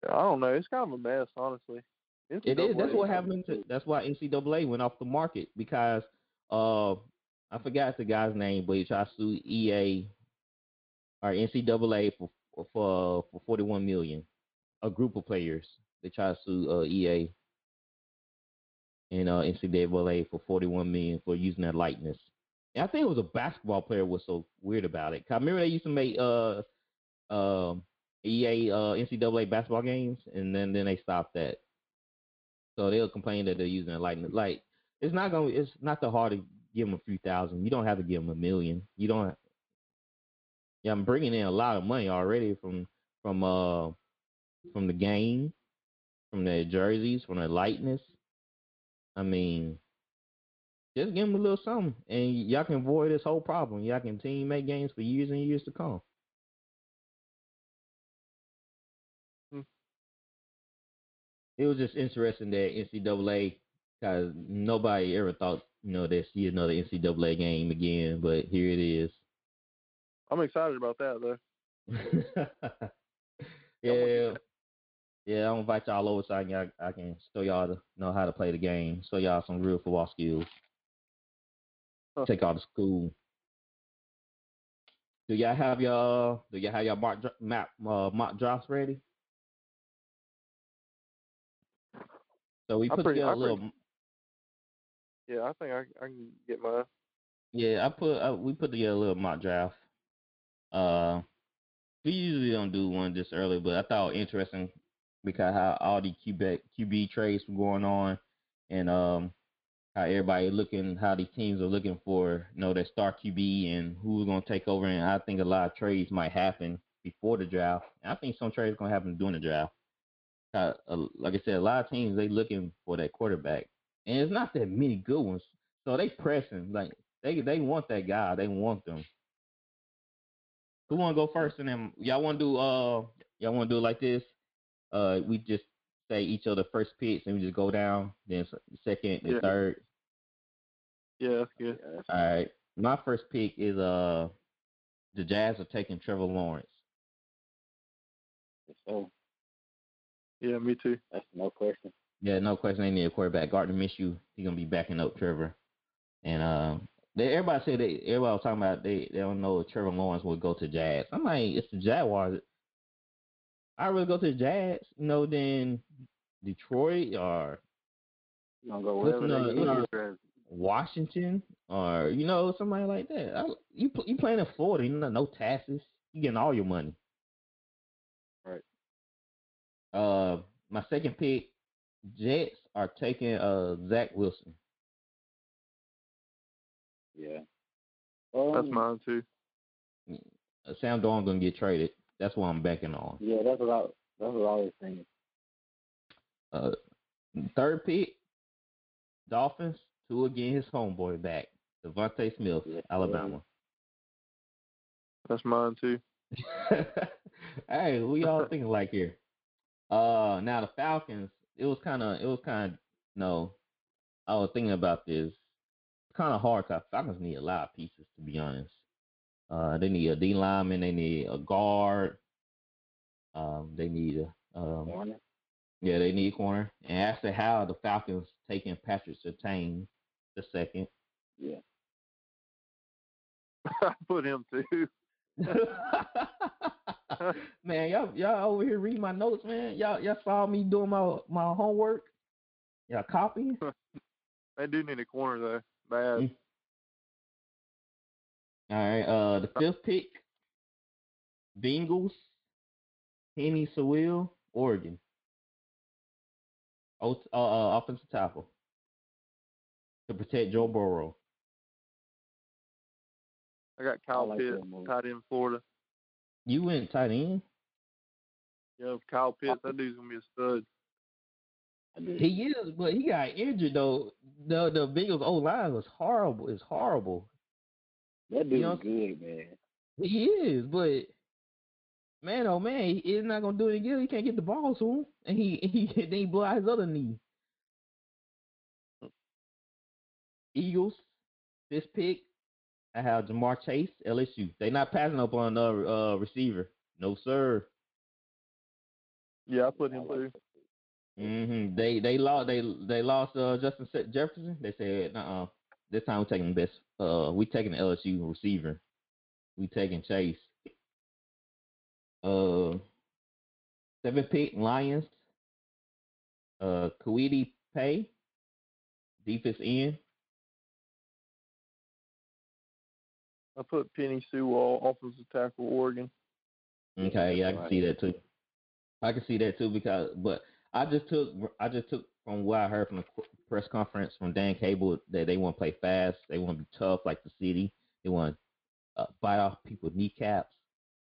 Speaker 5: I don't know. It's kind of a mess, honestly.
Speaker 4: It is. That's what happened. To, that's why NCAA went off the market because uh, I forgot the guy's name, but he tried to sue EA or NCAA for for for forty one million. A group of players they tried to sue uh, EA and uh, NCAA for forty one million for using that likeness. And I think it was a basketball player was so weird about it. I remember they used to make uh um EA uh NCAA basketball games, and then then they stopped that. So they'll complain that they're using their likeness. Like it's not gonna. It's not that hard to give them a few thousand. You don't have to give them a million. You don't. Yeah, I'm bringing in a lot of money already from from uh from the game, from their jerseys, from their likeness. I mean, just give them a little something, and y'all can avoid this whole problem. Y'all can team make games for years and years to come.
Speaker 5: Hmm.
Speaker 4: It was just interesting that NCAA, because nobody ever thought you know they'd see another NCAA game again, but here it is.
Speaker 5: I'm excited about that though.
Speaker 4: yeah, yeah. I'll invite y'all over so I can I can show y'all to know how to play the game, show y'all some real football skills.
Speaker 5: Huh.
Speaker 4: Take y'all to school. Do y'all have y'all do y'all have y'all mock map uh, mock drafts ready? So we put
Speaker 5: pretty-
Speaker 4: together a
Speaker 5: I'm
Speaker 4: little.
Speaker 5: pretty- Yeah, I think I I can get my.
Speaker 4: Yeah, I put uh, we put together a little mock draft. Uh, we usually don't do one this early, but I thought it was interesting because how all the QB QB trades were going on, and um, how everybody looking, how these teams are looking for, you know, their star QB and who's going to take over. And I think a lot of trades might happen before the draft. And I think some trades going to happen during the draft. Uh, like I said, a lot of teams they looking for that quarterback, and it's not that many good ones. So they pressing like they they want that guy. They want them. Who want to go first? And then y'all want to do uh y'all want to do it like this? Uh, we just say each other first picks and we just go down. Then second and
Speaker 5: Yeah.
Speaker 4: third.
Speaker 5: Yeah, that's good.
Speaker 6: Yeah,
Speaker 4: All right. My first pick is uh the Jags are taking Trevor Lawrence.
Speaker 6: so
Speaker 5: Yeah, me too.
Speaker 6: that's no question.
Speaker 4: Yeah, no question. They need a quarterback. Gardner Minshew, he's gonna be backing up Trevor. And um, they, everybody said they everybody was talking about they they don't know if Trevor Lawrence would go to Jags. I'm like, it's the Jaguars. I would go to the Jags, you know, than Detroit or
Speaker 6: You go wherever
Speaker 4: uh,
Speaker 6: they
Speaker 4: you know. Washington or you know somebody like that. I, you you playing in Florida, you know, no taxes, you getting all your money.
Speaker 6: Right.
Speaker 4: Uh, my second pick, Jets are taking uh Zach Wilson.
Speaker 6: Yeah.
Speaker 5: That's
Speaker 6: Um,
Speaker 5: mine too.
Speaker 4: Uh, Sam Darnold gonna get traded. That's what I'm banking on.
Speaker 6: Yeah, that's what I that's what I was thinking.
Speaker 4: Uh, third pick, Dolphins. Tua getting his homeboy back, DeVonta Smith,
Speaker 6: Yeah.
Speaker 4: Alabama.
Speaker 5: That's mine too.
Speaker 4: hey, we all thinking like here. Uh, now the Falcons. It was kind of, it was kind of, no. I was thinking about this. It's kind of hard because Falcons need a lot of pieces to be honest. Uh, they need a D lineman. They need a guard. Um, they need a, um,
Speaker 6: Warner.
Speaker 4: yeah, they need corner. And as to how the Falcons taking Patrick Surtain the second.
Speaker 6: Yeah.
Speaker 5: I put him too.
Speaker 4: man, y'all y'all over here reading my notes, man. Y'all y'all saw me doing my my homework. Y'all copying.
Speaker 5: They do need a corner though. Bad.
Speaker 4: Mm. All right. Uh, the fifth pick, Bengals, Penei Sewell, Oregon. O- uh, uh, offensive tackle to protect Joe Burrow.
Speaker 5: I got Kyle
Speaker 6: like
Speaker 5: Pitts,
Speaker 6: that move.
Speaker 5: tight end Florida.
Speaker 4: You went tight end.
Speaker 5: Yeah, Kyle oh. Pitts, that dude's gonna be a stud.
Speaker 4: He is, but he got injured though. The the Bengals O line was horrible. It's horrible.
Speaker 6: that dude's
Speaker 4: know-
Speaker 6: good, man.
Speaker 4: He is, but man, oh man, he's not gonna do it again. He can't get the ball soon, and he he then he blow out his other knee. Mm. Eagles, this pick, I have Ja'Marr Chase, LSU. They not passing up on another uh, receiver. No sir.
Speaker 5: Yeah, I put him too.
Speaker 6: that.
Speaker 4: hmm They they lost they they lost uh, Justin Jefferson. They said, uh, this time we're taking the best. Uh, we taking the LSU receiver. We taking Chase. Uh, seven pick Lions. Uh, Kwity Paye, defense end.
Speaker 5: I put Penei Sewell, offensive tackle, Oregon.
Speaker 4: Okay, yeah, I can see that too. I can see that too because, but I just took I just took from what I heard from the press conference from Dan Campbell that they want to play fast, they want to be tough like the city, they want to uh, bite off people's kneecaps.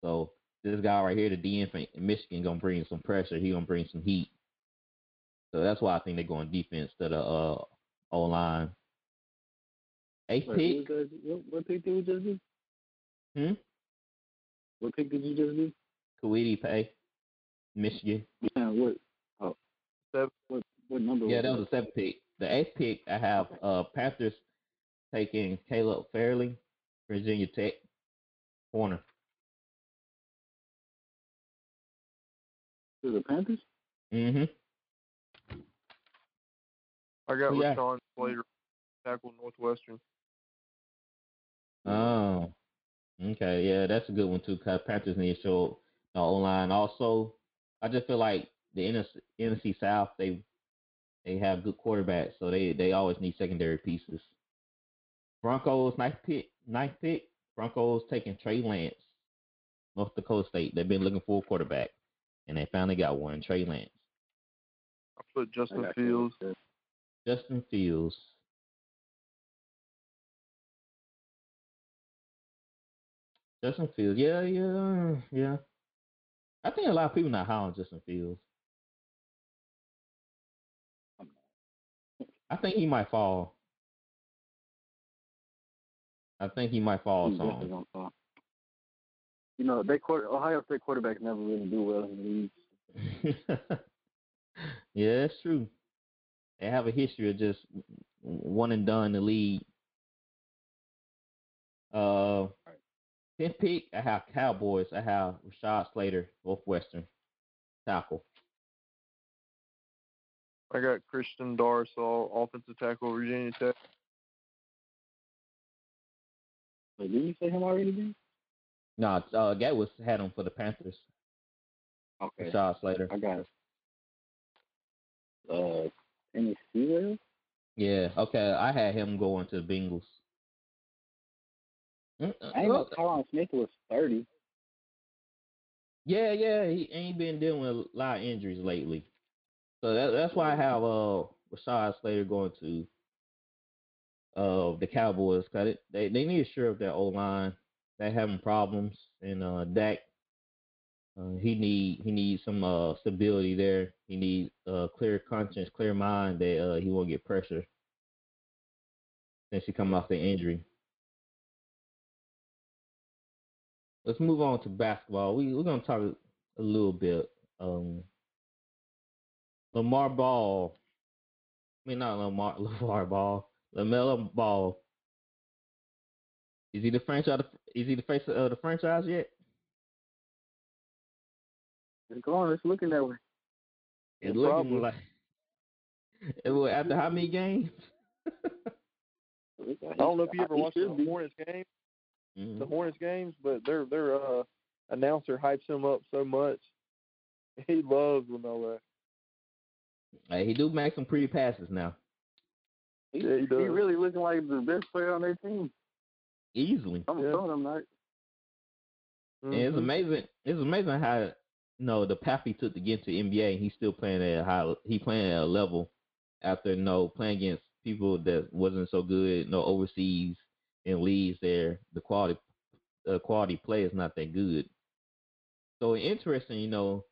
Speaker 4: So this guy right here, the DN from Michigan, gonna bring some pressure. He gonna bring some heat. So that's why I think they're going defense instead of uh, O line. Eighth
Speaker 6: Wait,
Speaker 4: pick,
Speaker 6: who was that- what, what pick did we just do?
Speaker 4: Hmm?
Speaker 6: What pick did you just do?
Speaker 4: Kwity Paye, Michigan.
Speaker 6: Yeah, what? Oh,
Speaker 5: Seven.
Speaker 6: what? What number?
Speaker 4: Yeah,
Speaker 6: was
Speaker 4: that was a seventh pick. The eighth pick, I have uh Panthers taking Caleb Farley, Virginia Tech corner.
Speaker 6: To the Panthers?
Speaker 4: Mm-hmm.
Speaker 5: I got
Speaker 4: Yeah.
Speaker 5: Rashawn Slater, tackle Northwestern.
Speaker 4: Oh, okay, yeah, that's a good one too. Cause Panthers need to show the O line. Also, I just feel like the NFC, NFC South they they have good quarterbacks, so they they always need secondary pieces. Broncos ninth pick, ninth pick. Broncos taking Trey Lance, North Dakota State. They've been looking for a quarterback, and they finally got one. Trey Lance,
Speaker 5: I put Justin
Speaker 6: got
Speaker 5: Fields.
Speaker 4: Justin Fields. Justin Fields, yeah, yeah, yeah. I think a lot of people not high on Justin Fields. I think he might fall. I think he might fall
Speaker 6: He's definitely gonna fall. You know, they quarter, Ohio State quarterbacks never really do well in the league.
Speaker 4: yeah, that's true. They have a history of just one and done the league. Uh, tenth pick, I have Cowboys. I have Rashad Slater, Northwestern tackle.
Speaker 5: I got Christian Darrisaw, offensive tackle, Virginia Tech.
Speaker 6: Wait, didn't you say him already? Then?
Speaker 4: No, uh, Gatwood had him for the Panthers.
Speaker 6: Okay,
Speaker 4: Rashad Slater.
Speaker 6: I got uh Tennessee. Well,
Speaker 4: Yeah, okay. I had him going to the Bengals.
Speaker 6: I ain't know Tyron Smith was thirty.
Speaker 4: Yeah, yeah, he ain't been dealing with a lot of injuries lately. So that, that's why I have uh Rashad Slater going to uh the Cowboys because they they need to shore up their O line. They're having problems, and uh Dak Uh, he need he needs some uh, stability there. He needs uh, clear conscience, clear mind that uh, he won't get pressure since he come off the injury. Let's move on to basketball. We we're gonna talk a little bit. Um, Lamar Ball. I mean not Lamar Lamar Ball. LaMelo Ball. Is he the franchise? Is he the face of the franchise yet?
Speaker 6: It's going. It's looking that way.
Speaker 4: It's
Speaker 5: Yeah,
Speaker 4: looking like. It was after how many games?
Speaker 5: I don't know if you ever watched the
Speaker 6: should be.
Speaker 5: Hornets game,
Speaker 4: Mhm.
Speaker 5: the Hornets games, but their their uh, announcer hypes him up so much. He loves LaMelo.
Speaker 4: Hey, he do make some pretty passes now,
Speaker 6: He,
Speaker 5: Yeah, he
Speaker 6: he really looking like the best player on their team.
Speaker 4: easily.
Speaker 6: I'm
Speaker 5: Yeah.
Speaker 6: telling him that.
Speaker 4: And it's amazing. It's amazing how you know the path he took to get to NBA. He's still playing at a high. He playing at a level after you know playing against people that wasn't so good. No overseas in leagues there. The quality, the quality play is not that good. So interesting, you know.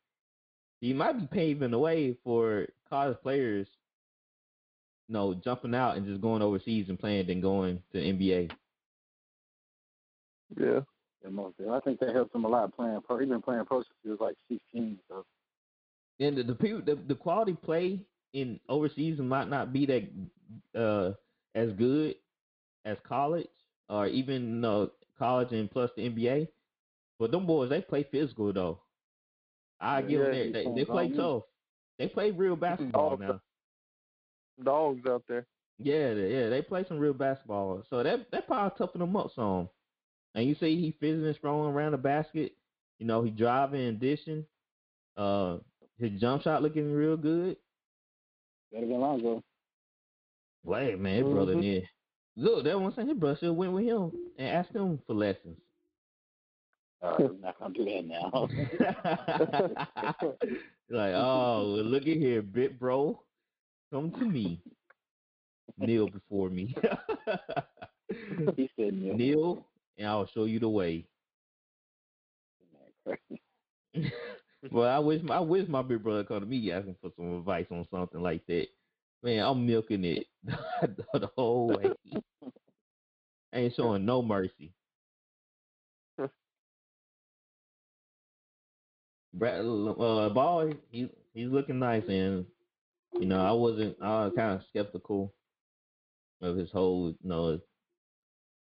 Speaker 4: He might be paving the way for college players. You know, jumping out and just going overseas and playing, then going to NBA.
Speaker 5: Yeah.
Speaker 6: Yeah, most. I think that helps him a lot playing pro. He's been playing pro since he was like 16. So
Speaker 4: and the, the people the, the quality play in overseas might not be that uh as good as college or even uh, college and plus the NBA. But them boys they play physical though. I
Speaker 6: Yeah,
Speaker 4: give them that. They, they play tough. They play real basketball
Speaker 5: Dogs.
Speaker 4: now.
Speaker 5: Dogs out there.
Speaker 4: Yeah, yeah, they play some real basketball. So that that probably toughen them up some. And you see he physically strong around the basket. You know, he driving and dishing. Uh his jump shot looking real good.
Speaker 6: better than Lonzo.
Speaker 4: Wait, man, his brother
Speaker 5: Mhm.
Speaker 4: Look, that one saying his brother should went with him and asked him for lessons.
Speaker 6: Uh, I'm not gonna do that now.
Speaker 4: like, oh, well, look at here, bit bro. Come to me. Kneel before me.
Speaker 6: he said no.
Speaker 4: Kneel, and I'll show you the way. well, I wish I wish my big brother come to me asking for some advice on something like that. Man, I'm milking it the whole way. Ain't showing no mercy. Brad, uh, ball, he he's looking nice, and you know I wasn't. I was kind of skeptical of his whole, you know,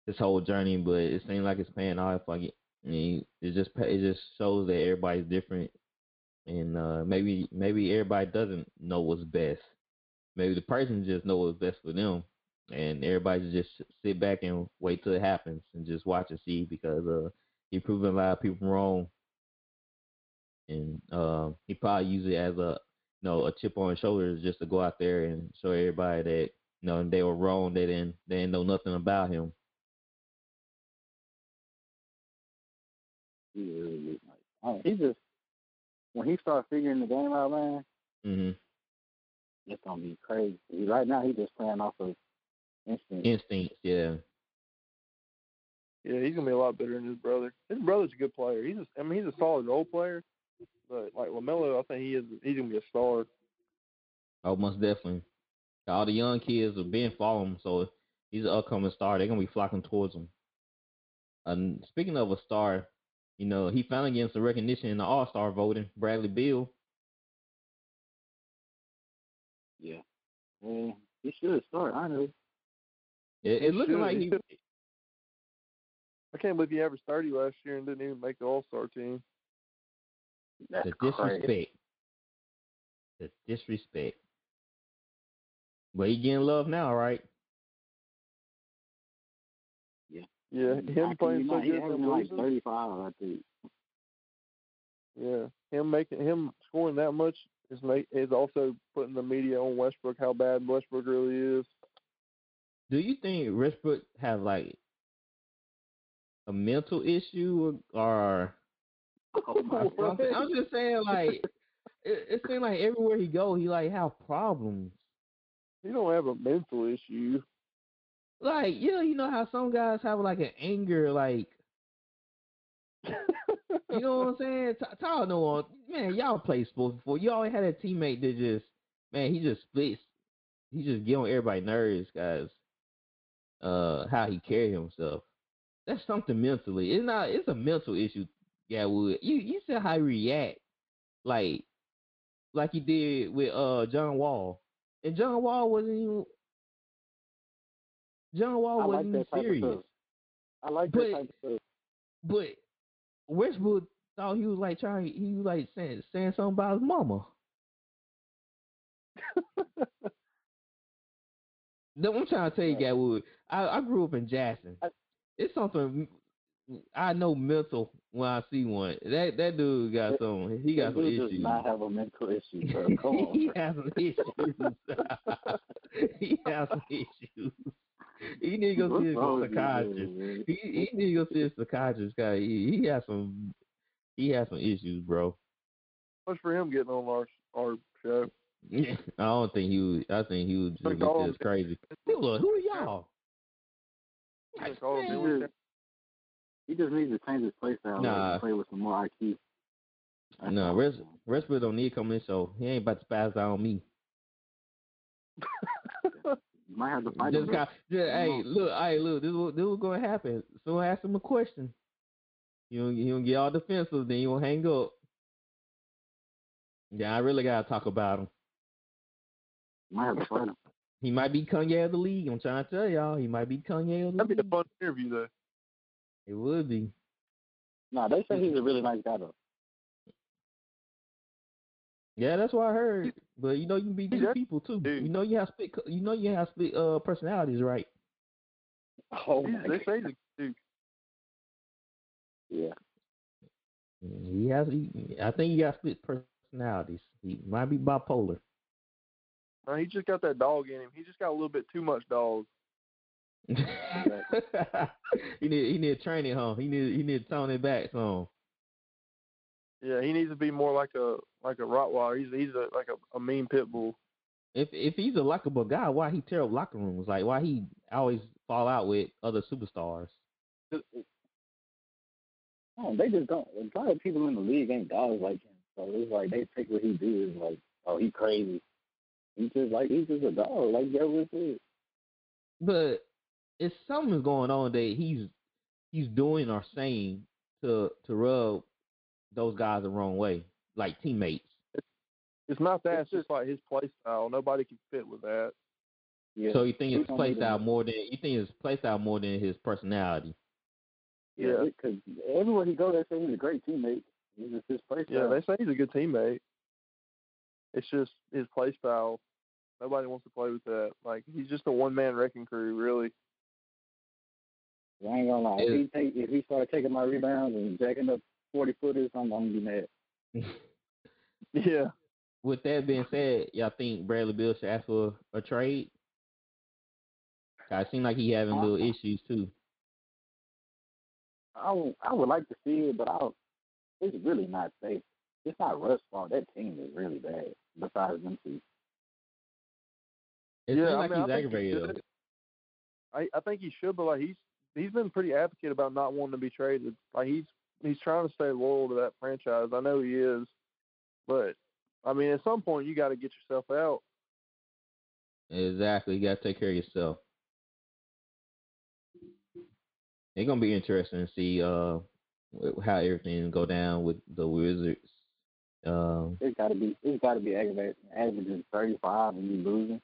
Speaker 4: his whole journey, but it seems like it's paying off. Like it, I mean, it just it just shows that everybody's different, and uh, maybe maybe everybody doesn't know what's best. Maybe the person just know what's best for them, and everybody just sit back and wait till it happens and just watch and see because uh, he proven a lot of people wrong, and uh, he probably use it as a you know a chip on his shoulders just to go out there and show everybody that you know they were wrong. They didn't they didn't know nothing about him.
Speaker 6: He really is nice. I mean, he just when he started figuring the game out, man,
Speaker 4: hmm
Speaker 6: it's gonna be crazy. Right now, he's just playing off of instinct.
Speaker 4: Instincts, yeah.
Speaker 5: Yeah, he's gonna be a lot better than his brother. His brother's a good player. He's a, I mean he's a solid role player, but like LaMelo, I think he is he's gonna be a star.
Speaker 4: Oh, most definitely. All the young kids are being following him, so he's an upcoming star. They're gonna be flocking towards him. And speaking of a star, you know, he finally getting some recognition in the All Star voting. Bradley Beal.
Speaker 6: Yeah. Well, he should start, honestly.
Speaker 4: It,
Speaker 5: He
Speaker 4: it looking like
Speaker 5: He
Speaker 4: he.
Speaker 5: I can't believe he averaged thirty last year and didn't even make the All Star team.
Speaker 6: That's
Speaker 4: The
Speaker 6: crazy.
Speaker 4: disrespect. The disrespect. But he getting love now, right?
Speaker 5: Yeah,
Speaker 6: Yeah,
Speaker 5: him
Speaker 6: think
Speaker 5: playing so
Speaker 6: might- he
Speaker 5: good for
Speaker 6: like 35, I think.
Speaker 5: Yeah, him making him scoring that much is make is also putting the media on Westbrook how bad Westbrook really is.
Speaker 4: Do you think Westbrook have like a mental issue or
Speaker 6: Oh, my
Speaker 5: What?
Speaker 4: I'm, I'm just saying, like, it, it seems like everywhere he go, he like have problems.
Speaker 5: He don't have a mental issue.
Speaker 4: Like, yeah, you know how some guys have like an anger, like, You know what I'm saying? T- Tyler know, man, y'all play sports before. You always had a teammate that just, man, he just splits. He just get on everybody's nerves, guys. Uh, how he carry himself. That's something mentally. It's not. It's a mental issue. Gatwood. You you said how he react, like, like he did with uh John Wall, and John Wall wasn't even. John Wall
Speaker 6: I like
Speaker 4: wasn't even
Speaker 6: that type of
Speaker 4: serious.
Speaker 6: I like
Speaker 4: But-
Speaker 6: that type of stuff.
Speaker 4: But Westbrook thought he was like trying. He was like saying saying something about his mama. No, I'm trying to tell you. Gatwood. I, I grew up in Jackson.
Speaker 6: I-
Speaker 4: It's something I know mental when I see one. That that dude got some. He got some
Speaker 6: dude does not have a mental issue, bro. Come on.
Speaker 4: he has some issues. he has some issues. He need to go see a
Speaker 6: wrong with you,
Speaker 4: psychiatrist. He he need to go see a psychiatrist. Guy, he, he has some he has some issues, bro.
Speaker 5: Much for him getting on our our show.
Speaker 4: I don't think he would. I think he would just
Speaker 5: Like
Speaker 4: look
Speaker 5: all
Speaker 4: at us
Speaker 5: the-
Speaker 4: crazy. Who are y'all?
Speaker 5: Like
Speaker 4: Man,
Speaker 5: Billy
Speaker 6: He just needs to change his play style. like,
Speaker 4: Nah.
Speaker 6: play with some more IQ. That's
Speaker 4: No,
Speaker 6: all.
Speaker 4: rest Westbrook don't need to come in the show. He ain't about to spaz out on me.
Speaker 6: You might have to fight
Speaker 4: Just
Speaker 6: him.
Speaker 4: got, just, hey,
Speaker 6: on.
Speaker 4: look, hey, look, this is what this is gonna happen. Someone ask him a question. You don't, you don't get all defensive, then you will hang up. Yeah, I really gotta talk about him.
Speaker 6: You might have to fight him.
Speaker 4: He might be Kanye of the league. I'm trying to tell y'all, he might be Kanye of the
Speaker 5: That'd be a fun interview though.
Speaker 4: It would be.
Speaker 6: Nah, they say he's a really nice guy though.
Speaker 4: Yeah, that's what I heard. But you know, you can be
Speaker 5: He
Speaker 4: two people too.
Speaker 5: dude.
Speaker 4: You know, you have split. co- You know, you have split uh personalities, right?
Speaker 6: Oh
Speaker 5: He's-
Speaker 6: my
Speaker 5: they
Speaker 6: God.
Speaker 5: say he's a dude.
Speaker 6: Yeah.
Speaker 4: He has. He, I think he got split personalities. He might be bipolar.
Speaker 5: No, he just got that dog in him. He just got a little bit too much dog.
Speaker 4: he need he need training, huh? He need he need to tone it back some.
Speaker 5: Yeah, he needs to be more like a like a Rottweiler. He's he's a like a, a mean pit bull.
Speaker 4: If if he's a likable guy, why he tear up locker rooms? Like why he always fall out with other superstars?
Speaker 6: Oh, they just don't. A lot of people in the league ain't dogs like him. So it's like they take what he do is like, oh, he crazy. He's just like he's just a dog, like Joe said.
Speaker 4: But it's something going on that he's he's doing or saying to to rub those guys the wrong way, like teammates.
Speaker 5: It's not that.
Speaker 6: It's
Speaker 5: It's just like his play style. Nobody can fit with that.
Speaker 6: Yeah.
Speaker 4: So you think
Speaker 6: he
Speaker 4: it's
Speaker 6: don't
Speaker 4: play style more than you think it's play style more than his personality.
Speaker 6: Yeah, because everywhere he goes, they say he's a great teammate. He's just his play style.
Speaker 5: Yeah, they say he's a good teammate. It's just his play style. Nobody wants to play with that. Like he's just a one man wrecking crew, really.
Speaker 6: I ain't gonna lie. If he take if he started taking my rebounds and jacking up forty footers, I'm, I'm gonna be mad.
Speaker 5: Yeah.
Speaker 4: With that being said, y'all think Bradley Beal should ask for a trade? 'Cause It seems like he having little uh-huh. issues too.
Speaker 6: I would, I would like to see it, but I don't, it's really not safe. It's not Russ' fault. That team is really bad. Besides them two,
Speaker 4: It
Speaker 5: yeah,
Speaker 4: seems
Speaker 5: I
Speaker 4: like
Speaker 5: mean,
Speaker 4: he's
Speaker 5: I think he I I think he should, but like he's he's been pretty advocate about not wanting to be traded. Like he's he's trying to stay loyal to that franchise. I know he is, but I mean, at some point you got to get yourself out.
Speaker 4: Exactly. You gotta take care of yourself. It's gonna be interesting to see uh how everything go down with the Wizards. Um,
Speaker 6: it's gotta be it's gotta be aggravating. Averaging thirty five and you losing.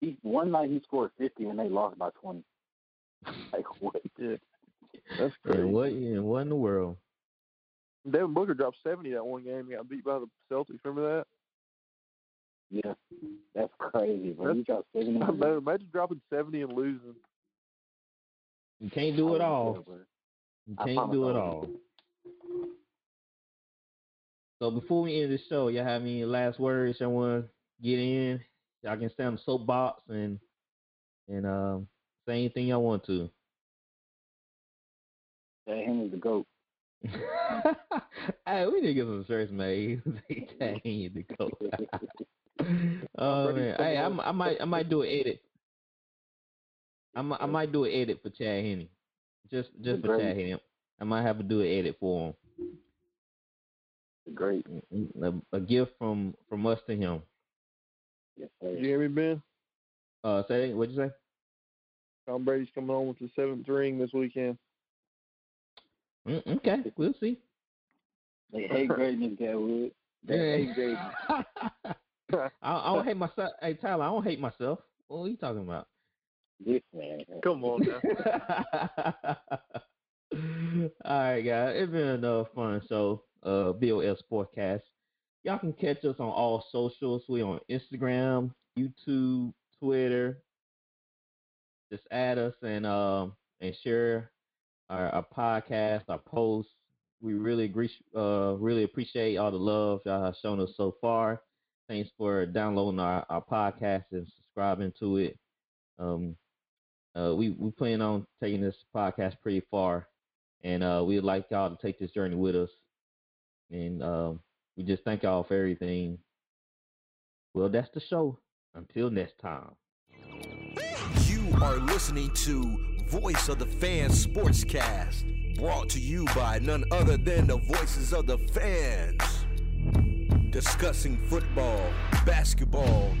Speaker 6: He one night he scored fifty and they lost by twenty. Like what?
Speaker 5: Yeah, that's crazy.
Speaker 4: and what in what in the world?
Speaker 5: Devin Booker dropped seventy that one game. He got beat by the Celtics. Remember that?
Speaker 6: Yeah, that's crazy. Bro, you got seventy.
Speaker 5: Man, Imagine dropping seventy and losing.
Speaker 4: You can't do it all. You can't do it all. So before we end the show, y'all have any last words y'all want to get in? Y'all can stand on the soapbox and and um, say anything y'all want to.
Speaker 6: Yeah, him is the goat.
Speaker 4: hey, we need to get some shirts made. Say tag in the goat. oh
Speaker 5: ready
Speaker 4: man, hey. I'm, I might I might do an edit. I might, I might do an edit for Chad Henne, just just for
Speaker 6: Great.
Speaker 4: Chad Henne. I might have to do an edit for him.
Speaker 6: Great.
Speaker 4: A, a gift from from us to him.
Speaker 6: Yes, sir.
Speaker 5: You hear me, Ben?
Speaker 4: Uh, say what'd you say?
Speaker 5: Tom Brady's coming home with the seventh ring this weekend.
Speaker 4: Mm, okay, we'll see.
Speaker 6: They hate greatness, Gatwood. They hate greatness.
Speaker 4: I, I don't hate myself. Hey Tyler, I don't hate myself. What are you talking about?
Speaker 6: This man.
Speaker 5: Come on now.
Speaker 4: All right, guys. It's been another fun show. Uh, BOS Sportcast. Y'all can catch us on all socials. We on Instagram, YouTube, Twitter. Just add us and um and share our, our podcast, our posts. We really agree, uh, really appreciate all the love y'all have shown us so far. Thanks for downloading our, our podcast and subscribing to it. Um, uh, we we plan on taking this podcast pretty far, and uh, we'd like y'all to take this journey with us. And um, we just thank y'all for everything. Well, that's the show. Until next time.
Speaker 3: Are listening to Voice of the Fans Sportscast, brought to you by none other than the voices of the fans. Discussing football, basketball,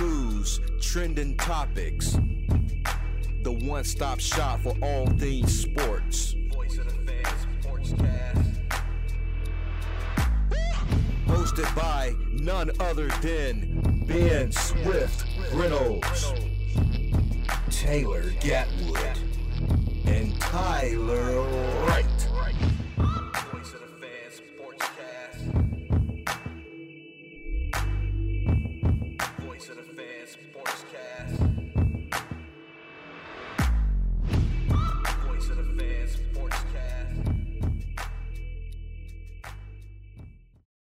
Speaker 3: news, trending topics. The one stop shop for all things sports. Voice of the Sportscast. Hosted by none other than Ben Swift Reynolds. Taylor Gatwood, and Tyler Wright.